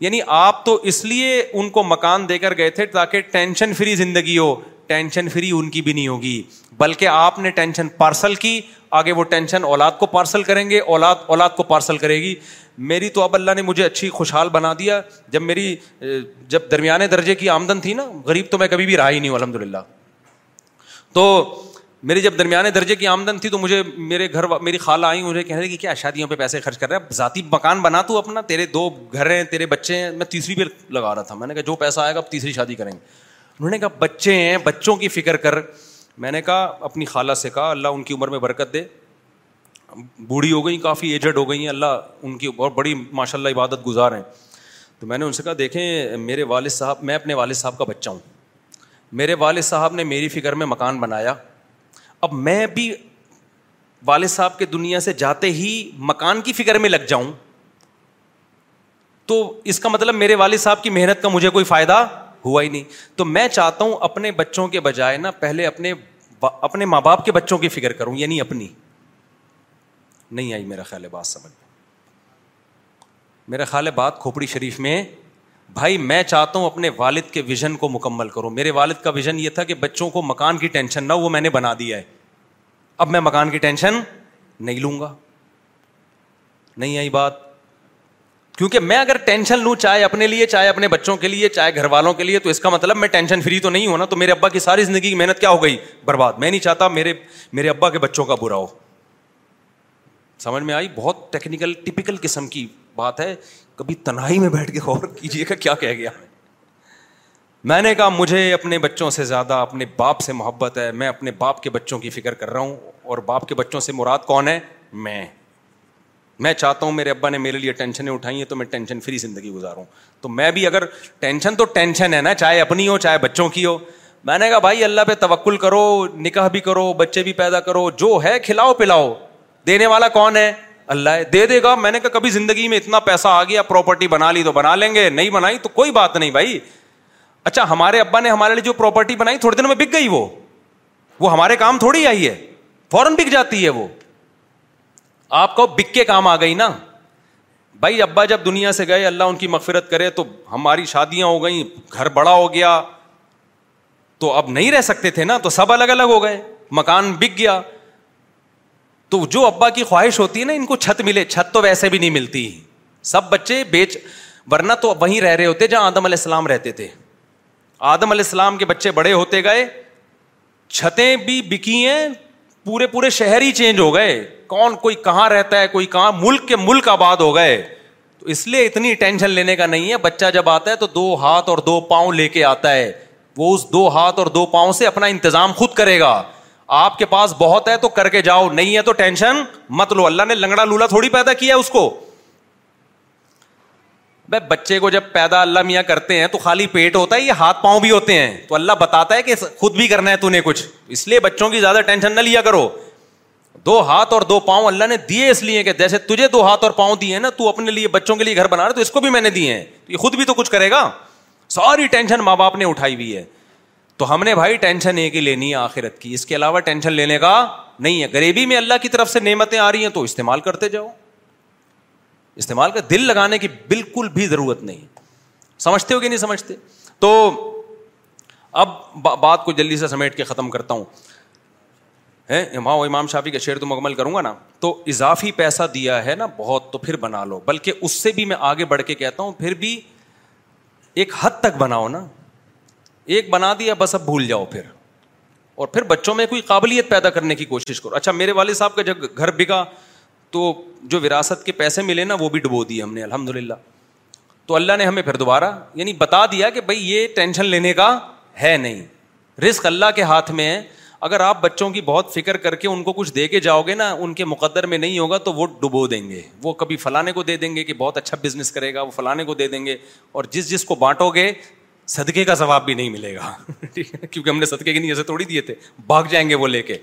یعنی آپ تو اس لیے ان کو مکان دے کر گئے تھے تاکہ ٹینشن فری زندگی ہو ٹینشن فری ان کی بھی نہیں ہوگی بلکہ آپ نے ٹینشن پارسل کی آگے وہ ٹینشن اولاد کو پارسل کریں گے اولاد اولاد کو پارسل کرے گی میری تو اب اللہ نے مجھے اچھی خوشحال بنا دیا جب میری جب درمیانے درجے کی آمدن تھی نا غریب تو میں کبھی بھی رہا ہی نہیں ہوں الحمد للہ تو میری جب درمیانے درجے کی آمدن تھی تو مجھے میرے گھر میری خالہ آئی مجھے کہہ رہے کہ کیا شادیوں پہ پیسے خرچ کر رہے ہیں ذاتی مکان بنا تو اپنا تیرے دو گھر ہیں تیرے بچے ہیں میں تیسری پہ لگا رہا تھا میں نے کہا جو پیسہ آئے گا اب تیسری شادی کریں گے انہوں نے کہا بچے ہیں بچوں کی فکر کر میں نے کہا اپنی خالہ سے کہا اللہ ان کی عمر میں برکت دے بوڑھی ہو گئی کافی ایجڈ ہو گئی ہیں اللہ ان کی بہت بڑی ماشاء اللہ عبادت گزار ہیں تو میں نے ان سے کہا دیکھیں میرے والد صاحب میں اپنے والد صاحب کا بچہ ہوں میرے والد صاحب نے میری فکر میں مکان بنایا اب میں بھی والد صاحب کے دنیا سے جاتے ہی مکان کی فکر میں لگ جاؤں تو اس کا مطلب میرے والد صاحب کی محنت کا مجھے کوئی فائدہ ہوا ہی نہیں تو میں چاہتا ہوں اپنے بچوں کے بجائے نا پہلے اپنے اپنے ماں باپ کے بچوں کی فکر کروں یعنی اپنی نہیں آئی میرا خیال بات سمجھ میرا خیال بات کھوپڑی شریف میں بھائی میں چاہتا ہوں اپنے والد کے ویژن کو مکمل کروں میرے والد کا ویژن یہ تھا کہ بچوں کو مکان کی ٹینشن نہ وہ میں نے بنا دیا ہے اب میں مکان کی ٹینشن نہیں لوں گا نہیں آئی بات کیونکہ میں اگر ٹینشن لوں چاہے اپنے لیے چاہے اپنے بچوں کے لیے چاہے گھر والوں کے لیے تو اس کا مطلب میں ٹینشن فری تو نہیں ہونا تو میرے ابا کی ساری زندگی کی محنت کیا ہو گئی برباد میں نہیں چاہتا میرے میرے ابا کے بچوں کا برا ہو سمجھ میں آئی بہت ٹیکنیکل ٹپیکل قسم کی بات ہے کبھی تنہائی میں بیٹھ کے غور کیجیے گا کیا کہہ گیا میں نے کہا مجھے اپنے بچوں سے زیادہ اپنے باپ سے محبت ہے میں اپنے باپ کے بچوں کی فکر کر رہا ہوں اور باپ کے بچوں سے مراد کون ہے میں میں چاہتا ہوں میرے ابا نے میرے لیے ٹینشنیں اٹھائی ہیں تو میں ٹینشن فری زندگی گزاروں تو میں بھی اگر ٹینشن تو ٹینشن ہے نا چاہے اپنی ہو چاہے بچوں کی ہو میں نے کہا بھائی اللہ پہ توکل کرو نکاح بھی کرو بچے بھی پیدا کرو جو ہے کھلاؤ پلاؤ دینے والا کون ہے اللہ ہے دے دے گا میں نے کہا کبھی زندگی میں اتنا پیسہ آ گیا پراپرٹی بنا لی تو بنا لیں گے نہیں بنائی تو کوئی بات نہیں بھائی اچھا ہمارے ابا نے ہمارے لیے جو پراپرٹی بنائی تھوڑے دن میں بک گئی وہ ہمارے کام تھوڑی آئی ہے فوراً بک جاتی ہے وہ آپ کو بک کے کام آ گئی نا بھائی ابا جب دنیا سے گئے اللہ ان کی مغفرت کرے تو ہماری شادیاں ہو گئیں گھر بڑا ہو گیا تو اب نہیں رہ سکتے تھے نا تو سب الگ الگ ہو گئے مکان بک گیا تو جو ابا کی خواہش ہوتی ہے نا ان کو چھت ملے چھت تو ویسے بھی نہیں ملتی سب بچے بیچ ورنہ تو وہیں رہ رہے ہوتے جہاں آدم علیہ السلام رہتے تھے آدم علیہ السلام کے بچے بڑے ہوتے گئے چھتیں بھی بکی ہیں پورے پورے شہر ہی چینج ہو گئے کون کوئی کہاں رہتا ہے کوئی کہاں ملک کے ملک آباد ہو گئے تو اس لیے اتنی ٹینشن لینے کا نہیں ہے بچہ جب آتا ہے تو دو ہاتھ اور دو پاؤں لے کے آتا ہے وہ اس دو ہاتھ اور دو پاؤں سے اپنا انتظام خود کرے گا آپ کے پاس بہت ہے تو کر کے جاؤ نہیں ہے تو ٹینشن مت لو اللہ نے لنگڑا لولا تھوڑی پیدا کیا اس کو بچے کو جب پیدا اللہ میاں کرتے ہیں تو خالی پیٹ ہوتا ہے یہ ہاتھ پاؤں بھی ہوتے ہیں تو اللہ بتاتا ہے کہ خود بھی کرنا ہے تو نے کچھ اس لیے بچوں کی زیادہ ٹینشن نہ لیا کرو دو ہاتھ اور دو پاؤں اللہ نے دیے اس لیے کہ جیسے تجھے دو ہاتھ اور پاؤں دیے نا تو اپنے لیے بچوں کے لیے گھر بنا رہے تو اس کو بھی میں نے دیے ہیں یہ خود بھی تو کچھ کرے گا ساری ٹینشن ماں باپ نے اٹھائی ہوئی ہے تو ہم نے بھائی ٹینشن ایک ہی لینی ہے آخرت کی اس کے علاوہ ٹینشن لینے کا نہیں ہے غریبی میں اللہ کی طرف سے نعمتیں آ رہی ہیں تو استعمال کرتے جاؤ استعمال کر دل لگانے کی بالکل بھی ضرورت نہیں سمجھتے ہو کہ نہیں سمجھتے تو اب بات کو جلدی سے سمیٹ کے ختم کرتا ہوں و امام شافی کا شعر تو مکمل کروں گا نا تو اضافی پیسہ دیا ہے نا بہت تو پھر بنا لو بلکہ اس سے بھی میں آگے بڑھ کے کہتا ہوں پھر بھی ایک حد تک بناؤ نا ایک بنا دیا بس اب بھول جاؤ پھر اور پھر بچوں میں کوئی قابلیت پیدا کرنے کی کوشش کرو اچھا میرے والد صاحب کا جب گھر بگا تو جو وراثت کے پیسے ملے نا وہ بھی ڈبو دیے ہم نے الحمد للہ تو اللہ نے ہمیں پھر دوبارہ یعنی بتا دیا کہ بھائی یہ ٹینشن لینے کا ہے نہیں رسک اللہ کے ہاتھ میں ہے اگر آپ بچوں کی بہت فکر کر کے ان کو کچھ دے کے جاؤ گے نا ان کے مقدر میں نہیں ہوگا تو وہ ڈبو دیں گے وہ کبھی فلانے کو دے دیں گے کہ بہت اچھا بزنس کرے گا وہ فلانے کو دے دیں گے اور جس جس کو بانٹو گے صدقے کا ثواب بھی نہیں ملے گا ٹھیک ہے کیونکہ ہم نے صدقے کے نیچے جیسے تھوڑی دیے تھے بھاگ جائیں گے وہ لے کے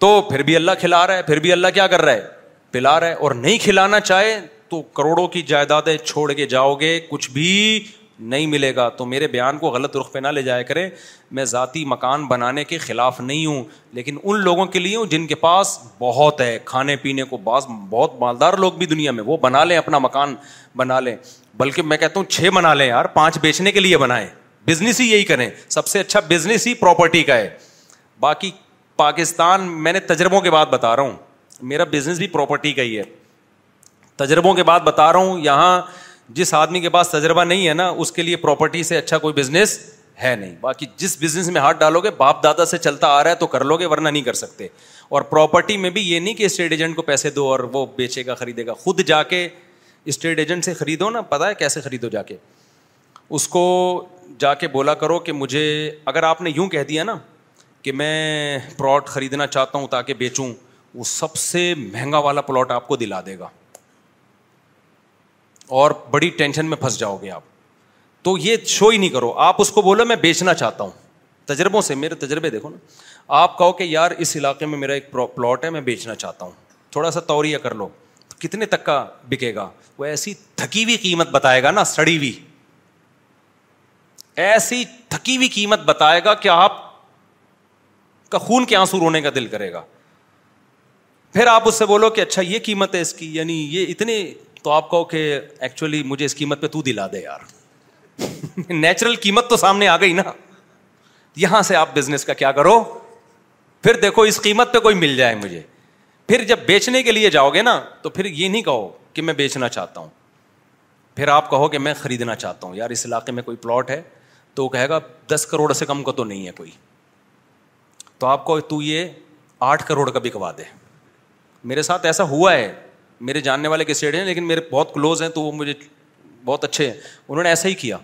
تو پھر بھی اللہ کھلا رہا ہے پھر بھی اللہ کیا کر رہا ہے پلا رہا ہے اور نہیں کھلانا چاہے تو کروڑوں کی جائیدادیں چھوڑ کے جاؤ گے کچھ بھی نہیں ملے گا تو میرے بیان کو غلط رخ پہ نہ لے جایا کرے میں ذاتی مکان بنانے کے خلاف نہیں ہوں لیکن ان لوگوں کے لیے ہوں جن کے پاس بہت ہے کھانے پینے کو بعض بہت مالدار لوگ بھی دنیا میں وہ بنا لیں اپنا مکان بنا لیں بلکہ میں کہتا ہوں چھ بنا لیں یار پانچ بیچنے کے لیے بنائیں بزنس ہی یہی کریں سب سے اچھا بزنس ہی پراپرٹی کا ہے باقی پاکستان میں نے تجربوں کے بعد بتا رہا ہوں میرا بزنس بھی پراپرٹی کا ہی ہے تجربوں کے بعد بتا رہا ہوں یہاں جس آدمی کے پاس تجربہ نہیں ہے نا اس کے لیے پراپرٹی سے اچھا کوئی بزنس ہے نہیں باقی جس بزنس میں ہاتھ ڈالو گے باپ دادا سے چلتا آ رہا ہے تو کر لو گے ورنہ نہیں کر سکتے اور پراپرٹی میں بھی یہ نہیں کہ اسٹیٹ ایجنٹ کو پیسے دو اور وہ بیچے گا خریدے گا خود جا کے اسٹیٹ ایجنٹ سے خریدو نا پتا ہے کیسے خریدو جا کے اس کو جا کے بولا کرو کہ مجھے اگر آپ نے یوں کہہ دیا نا کہ میں پلاٹ خریدنا چاہتا ہوں تاکہ بیچوں وہ سب سے مہنگا والا پلاٹ آپ کو دلا دے گا اور بڑی ٹینشن میں پھنس جاؤ گے آپ تو یہ شو ہی نہیں کرو آپ اس کو بولو میں بیچنا چاہتا ہوں تجربوں سے میرے تجربے دیکھو نا آپ کہو کہ یار اس علاقے میں میرا ایک پلاٹ ہے میں بیچنا چاہتا ہوں تھوڑا سا توریہ کر لو کتنے تک کا بکے گا وہ ایسی تھکی ہوئی قیمت بتائے گا نا سڑی ہوئی ایسی تھکی ہوئی قیمت بتائے گا کہ آپ کا خون کے آنسو رونے کا دل کرے گا پھر آپ اس سے بولو کہ اچھا یہ قیمت ہے اس کی یعنی یہ تو آپ کہو کہ ایکچولی مجھے اس قیمت پہ تو دلا دے یار نیچرل قیمت تو سامنے آ گئی نا یہاں سے آپ بزنس کا کیا کرو پھر دیکھو اس قیمت پہ کوئی مل جائے مجھے پھر جب بیچنے کے لیے جاؤ گے نا تو پھر یہ نہیں کہو کہ میں بیچنا چاہتا ہوں پھر آپ کہو کہ میں خریدنا چاہتا ہوں یار اس علاقے میں کوئی پلاٹ ہے تو کہے گا دس کروڑ سے کم کا تو نہیں ہے کوئی تو آپ کو تو یہ آٹھ کروڑ کا بکوا دے میرے ساتھ ایسا ہوا ہے میرے جاننے والے کے ہیں لیکن میرے بہت کلوز ہیں تو وہ مجھے بہت اچھے ہیں انہوں نے ایسا ہی کیا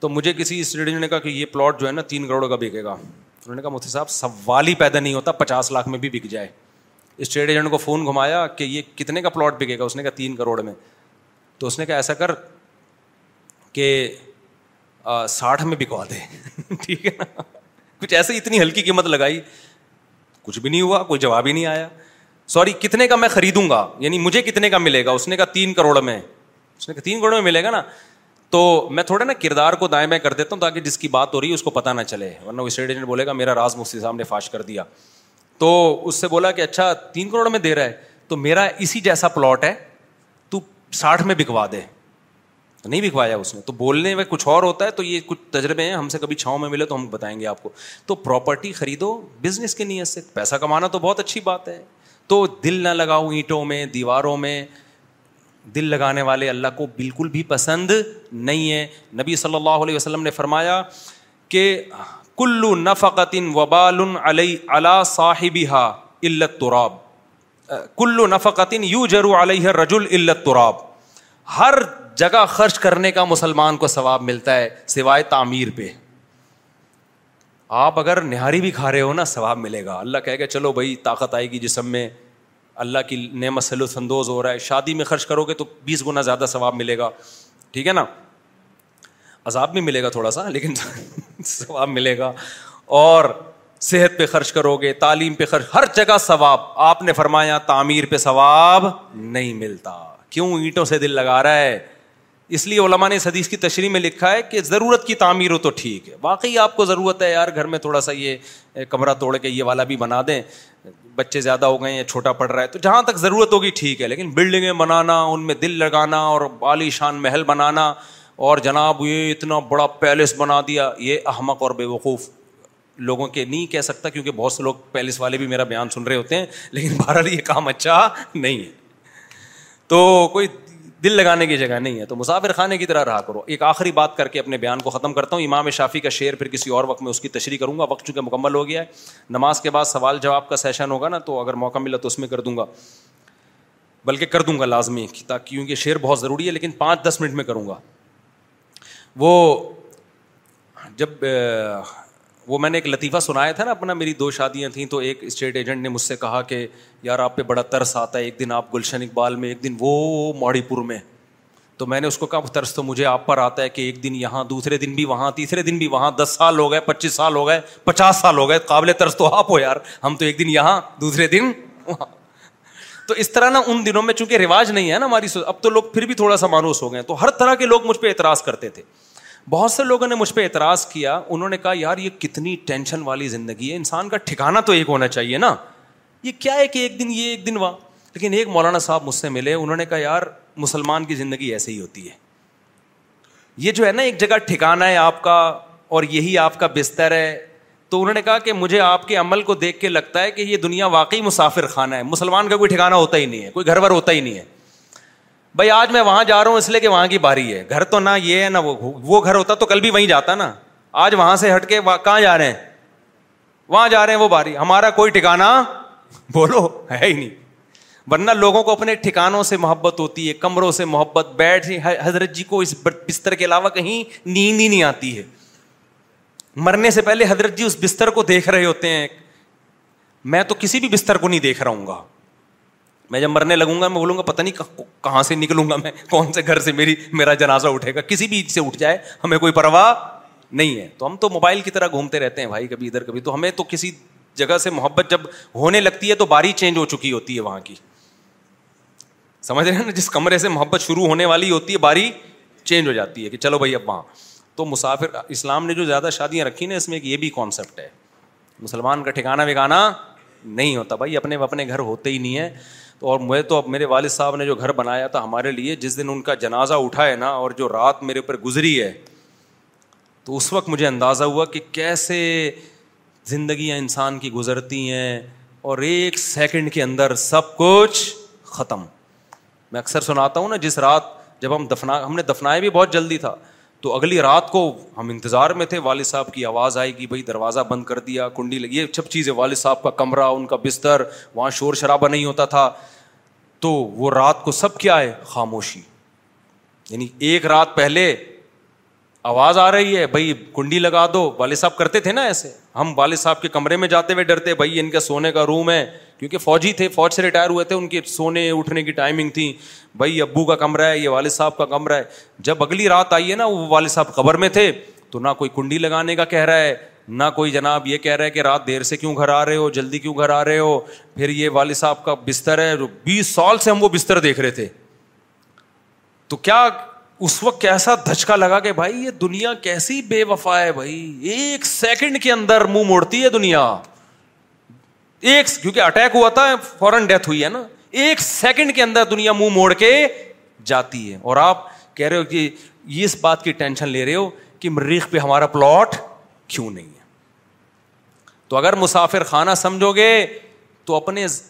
تو مجھے کسی اسٹیڈ نے کہا کہ یہ پلاٹ جو ہے نا تین کروڑ کا بکے گا انہوں نے کہا مفتی صاحب سوال ہی پیدا نہیں ہوتا پچاس لاکھ میں بھی بک جائے اسٹیٹ ایجنٹ کو فون گھمایا کہ یہ کتنے کا پلاٹ بکے گا اس نے کہا تین کروڑ میں تو اس نے کہا ایسا کر کہ ساٹھ میں بکوا دے ٹھیک ہے نا کچھ ایسے اتنی ہلکی قیمت لگائی کچھ بھی نہیں ہوا کوئی جواب ہی نہیں آیا سوری کتنے کا میں خریدوں گا یعنی مجھے کتنے کا ملے گا اس نے کہا تین کروڑ میں اس نے کہا تین کروڑ میں ملے گا نا تو میں تھوڑا نا کردار کو دائیں بائیں کر دیتا ہوں تاکہ جس کی بات ہو رہی ہے اس کو پتا نہ چلے ورنہ اسٹیٹ ایجنٹ بولے گا میرا راز مفتی صاحب نے فاش کر دیا تو اس سے بولا کہ اچھا تین کروڑ میں دے رہا ہے تو میرا اسی جیسا پلاٹ ہے تو ساٹھ میں بکوا دے نہیں بکوایا اس نے تو بولنے میں کچھ اور ہوتا ہے تو یہ کچھ تجربے ہیں ہم سے کبھی چھاؤں میں ملے تو ہم بتائیں گے آپ کو تو پراپرٹی خریدو بزنس کی نیت سے پیسہ کمانا تو بہت اچھی بات ہے تو دل نہ لگاؤ اینٹوں میں دیواروں میں دل لگانے والے اللہ کو بالکل بھی پسند نہیں ہے نبی صلی اللہ علیہ وسلم نے فرمایا کہ کلو نفقت وبال علت تراب کلو نفقت یو جرو علیہ تراب ہر جگہ خرچ کرنے کا مسلمان کو ثواب ملتا ہے سوائے تعمیر پہ آپ اگر نہاری بھی کھا رہے ہو نا ثواب ملے گا اللہ گا چلو بھائی طاقت آئے گی جسم میں اللہ کی نعمت سلوس اندوز ہو رہا ہے شادی میں خرچ کرو گے تو بیس گنا زیادہ ثواب ملے گا ٹھیک ہے نا عذاب بھی ملے گا تھوڑا سا لیکن ثواب ملے گا اور صحت پہ خرچ کرو گے تعلیم پہ خرچ ہر جگہ ثواب آپ نے فرمایا تعمیر پہ ثواب نہیں ملتا کیوں اینٹوں سے دل لگا رہا ہے اس لیے علماء نے اس حدیث کی تشریح میں لکھا ہے کہ ضرورت کی تعمیر ہو تو ٹھیک ہے واقعی آپ کو ضرورت ہے یار گھر میں تھوڑا سا یہ کمرہ توڑ کے یہ والا بھی بنا دیں بچے زیادہ ہو گئے ہیں چھوٹا پڑ رہا ہے تو جہاں تک ضرورت ہوگی ٹھیک ہے لیکن بلڈنگیں بنانا ان میں دل لگانا اور شان محل بنانا اور جناب یہ اتنا بڑا پیلس بنا دیا یہ احمق اور بیوقوف لوگوں کے نہیں کہہ سکتا کیونکہ بہت سے لوگ پیلس والے بھی میرا بیان سن رہے ہوتے ہیں لیکن بہرحال یہ کام اچھا نہیں ہے تو کوئی دل لگانے کی جگہ نہیں ہے تو مسافر خانے کی طرح رہا کرو ایک آخری بات کر کے اپنے بیان کو ختم کرتا ہوں امام شافی کا شعر پھر کسی اور وقت میں اس کی تشریح کروں گا وقت چونکہ مکمل ہو گیا ہے نماز کے بعد سوال جواب کا سیشن ہوگا نا تو اگر موقع ملا تو اس میں کر دوں گا بلکہ کر دوں گا لازمی تاکہ کیونکہ شعر بہت ضروری ہے لیکن پانچ دس منٹ میں کروں گا وہ جب وہ میں نے ایک لطیفہ سنایا تھا نا اپنا میری دو شادیاں تھیں تو ایک اسٹیٹ ایجنٹ نے مجھ سے کہا کہ یار آپ پہ بڑا ترس آتا ہے ایک دن آپ گلشن اقبال میں ایک دن وہ پور میں تو میں نے اس کو کہا ترس تو مجھے آپ پر آتا ہے کہ ایک دن یہاں دوسرے دن بھی وہاں تیسرے دن بھی وہاں دس سال ہو گئے پچیس سال ہو گئے پچاس سال ہو گئے قابل ترس تو آپ ہو یار ہم تو ایک دن یہاں دوسرے دن وہاں تو اس طرح نا ان دنوں میں چونکہ رواج نہیں ہے نا ہماری اب تو لوگ پھر بھی تھوڑا سا مانوس ہو گئے تو ہر طرح کے لوگ مجھ پہ اعتراض کرتے تھے بہت سے لوگوں نے مجھ پہ اعتراض کیا انہوں نے کہا یار یہ کتنی ٹینشن والی زندگی ہے انسان کا ٹھکانا تو ایک ہونا چاہیے نا یہ کیا ہے کہ ایک دن یہ ایک دن وہ لیکن ایک مولانا صاحب مجھ سے ملے انہوں نے کہا یار مسلمان کی زندگی ایسے ہی ہوتی ہے یہ جو ہے نا ایک جگہ ٹھکانا ہے آپ کا اور یہی آپ کا بستر ہے تو انہوں نے کہا کہ مجھے آپ کے عمل کو دیکھ کے لگتا ہے کہ یہ دنیا واقعی مسافر خانہ ہے مسلمان کا کوئی ٹھکانا ہوتا ہی نہیں ہے کوئی گھر بھر ہوتا ہی نہیں ہے بھائی آج میں وہاں جا رہا ہوں اس لیے کہ وہاں کی باری ہے گھر تو نہ یہ ہے نہ وہ وہ گھر ہوتا تو کل بھی وہیں جاتا نا آج وہاں سے ہٹ کے کہاں جا رہے ہیں وہاں جا رہے ہیں وہ باری ہمارا کوئی ٹھکانا بولو ہے ہی نہیں ورنہ لوگوں کو اپنے ٹھکانوں سے محبت ہوتی ہے کمروں سے محبت بیٹھ حضرت جی کو اس بستر کے علاوہ کہیں نیند ہی نہیں آتی ہے مرنے سے پہلے حضرت جی اس بستر کو دیکھ رہے ہوتے ہیں میں تو کسی بھی بستر کو نہیں دیکھ رہا ہوں گا میں جب مرنے لگوں گا میں بولوں گا پتا نہیں کہاں سے نکلوں گا میں کون سے گھر سے میری میرا جنازہ اٹھے گا کسی بھی سے اٹھ جائے ہمیں کوئی پرواہ نہیں ہے تو ہم تو موبائل کی طرح گھومتے رہتے ہیں بھائی کبھی کبھی ادھر تو ہمیں تو کسی جگہ سے محبت جب ہونے لگتی ہے تو باری چینج ہو چکی ہوتی ہے وہاں کی سمجھ رہے ہیں نا جس کمرے سے محبت شروع ہونے والی ہوتی ہے باری چینج ہو جاتی ہے کہ چلو بھائی اب وہاں تو مسافر اسلام نے جو زیادہ شادیاں رکھی نا اس میں یہ بھی کانسیپٹ ہے مسلمان کا ٹھکانا وکانا نہیں ہوتا بھائی اپنے اپنے گھر ہوتے ہی نہیں ہے تو اور میں تو اب میرے والد صاحب نے جو گھر بنایا تھا ہمارے لیے جس دن ان کا جنازہ اٹھا ہے نا اور جو رات میرے اوپر گزری ہے تو اس وقت مجھے اندازہ ہوا کہ کیسے زندگیاں انسان کی گزرتی ہیں اور ایک سیکنڈ کے اندر سب کچھ ختم میں اکثر سناتا ہوں نا جس رات جب ہم دفنا ہم نے دفنایا بھی بہت جلدی تھا تو اگلی رات کو ہم انتظار میں تھے والد صاحب کی آواز آئے گی بھائی دروازہ بند کر دیا کنڈی لگی یہ سب چیزیں والد صاحب کا کمرہ ان کا بستر وہاں شور شرابہ نہیں ہوتا تھا تو وہ رات کو سب کیا ہے خاموشی یعنی ایک رات پہلے آواز آ رہی ہے بھائی کنڈی لگا دو والد صاحب کرتے تھے نا ایسے ہم والد صاحب کے کمرے میں جاتے ہوئے ڈرتے بھائی ان کا سونے کا روم ہے کیونکہ فوجی تھے فوج سے ریٹائر ہوئے تھے ان کے سونے اٹھنے کی ٹائمنگ تھی بھائی ابو کا کمرہ ہے یہ والد صاحب کا کمرہ ہے جب اگلی رات آئی ہے نا وہ والد صاحب قبر میں تھے تو نہ کوئی کنڈی لگانے کا کہہ رہا ہے نہ کوئی جناب یہ کہہ رہا ہے کہ رات دیر سے کیوں گھر آ رہے ہو جلدی کیوں گھر آ رہے ہو پھر یہ والد صاحب کا بستر ہے جو بیس سال سے ہم وہ بستر دیکھ رہے تھے تو کیا اس وقت کیسا دھچکا لگا کہ بھائی یہ دنیا کیسی بے وفا ہے بھائی ایک سیکنڈ کے اندر منہ موڑتی ہے دنیا ایک کیونکہ اٹیک ہوا تھا فورن ڈیتھ ہوئی ہے نا ایک سیکنڈ کے اندر دنیا منہ موڑ کے جاتی ہے اور آپ کہہ رہے ہو کہ اس بات کی ٹینشن لے رہے ہو کہ مریخ پہ ہمارا پلاٹ کیوں نہیں ہے تو اگر مسافر خانہ سمجھو گے تو اپنے اس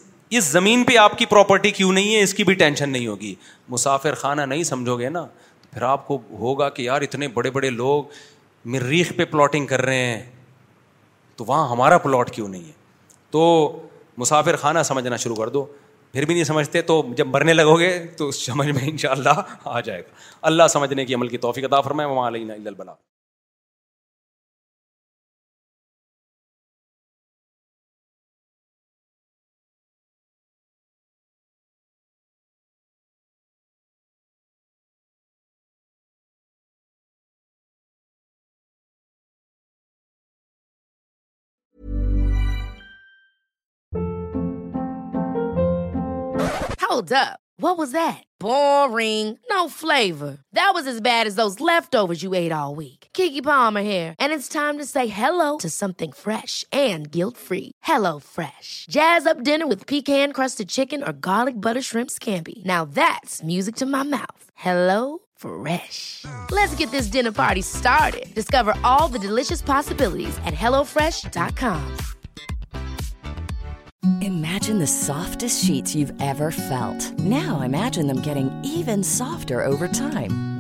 زمین پہ آپ کی پراپرٹی کیوں نہیں ہے اس کی بھی ٹینشن نہیں ہوگی مسافر خانہ نہیں سمجھو گے نا پھر آپ کو ہوگا کہ یار اتنے بڑے بڑے لوگ مریخ پہ پلاٹنگ کر رہے ہیں تو وہاں ہمارا پلاٹ کیوں نہیں ہے تو مسافر خانہ سمجھنا شروع کر دو پھر بھی نہیں سمجھتے تو جب مرنے لگو گے تو اس سمجھ میں ان شاء اللہ آ جائے گا اللہ سمجھنے کی عمل کی توفیق عطا فرمائے وہاں علیہ garlic buttery fresh let this dinner party discover all the delicious possibilities Imagine the softest sheets you've ever felt. Now imagine them getting even softer over time.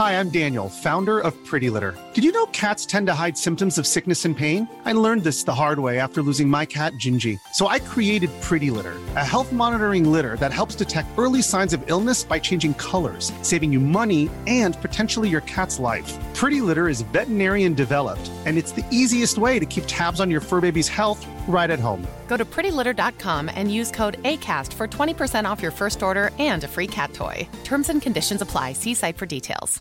Hi, I'm Daniel, founder of Pretty Litter. Did you know cats tend to hide symptoms of sickness and pain? I learned this the hard way after losing my cat, Gingy. So I created Pretty Litter, a health monitoring litter that helps detect early signs of illness by changing colors, saving you money and potentially your cat's life. Pretty Litter is veterinarian developed, and it's the easiest way to keep tabs on your fur baby's health right at home. Go to prettylitter.com and use code ACAST for 20% off your first order and a free cat toy. Terms and conditions apply. See site for details.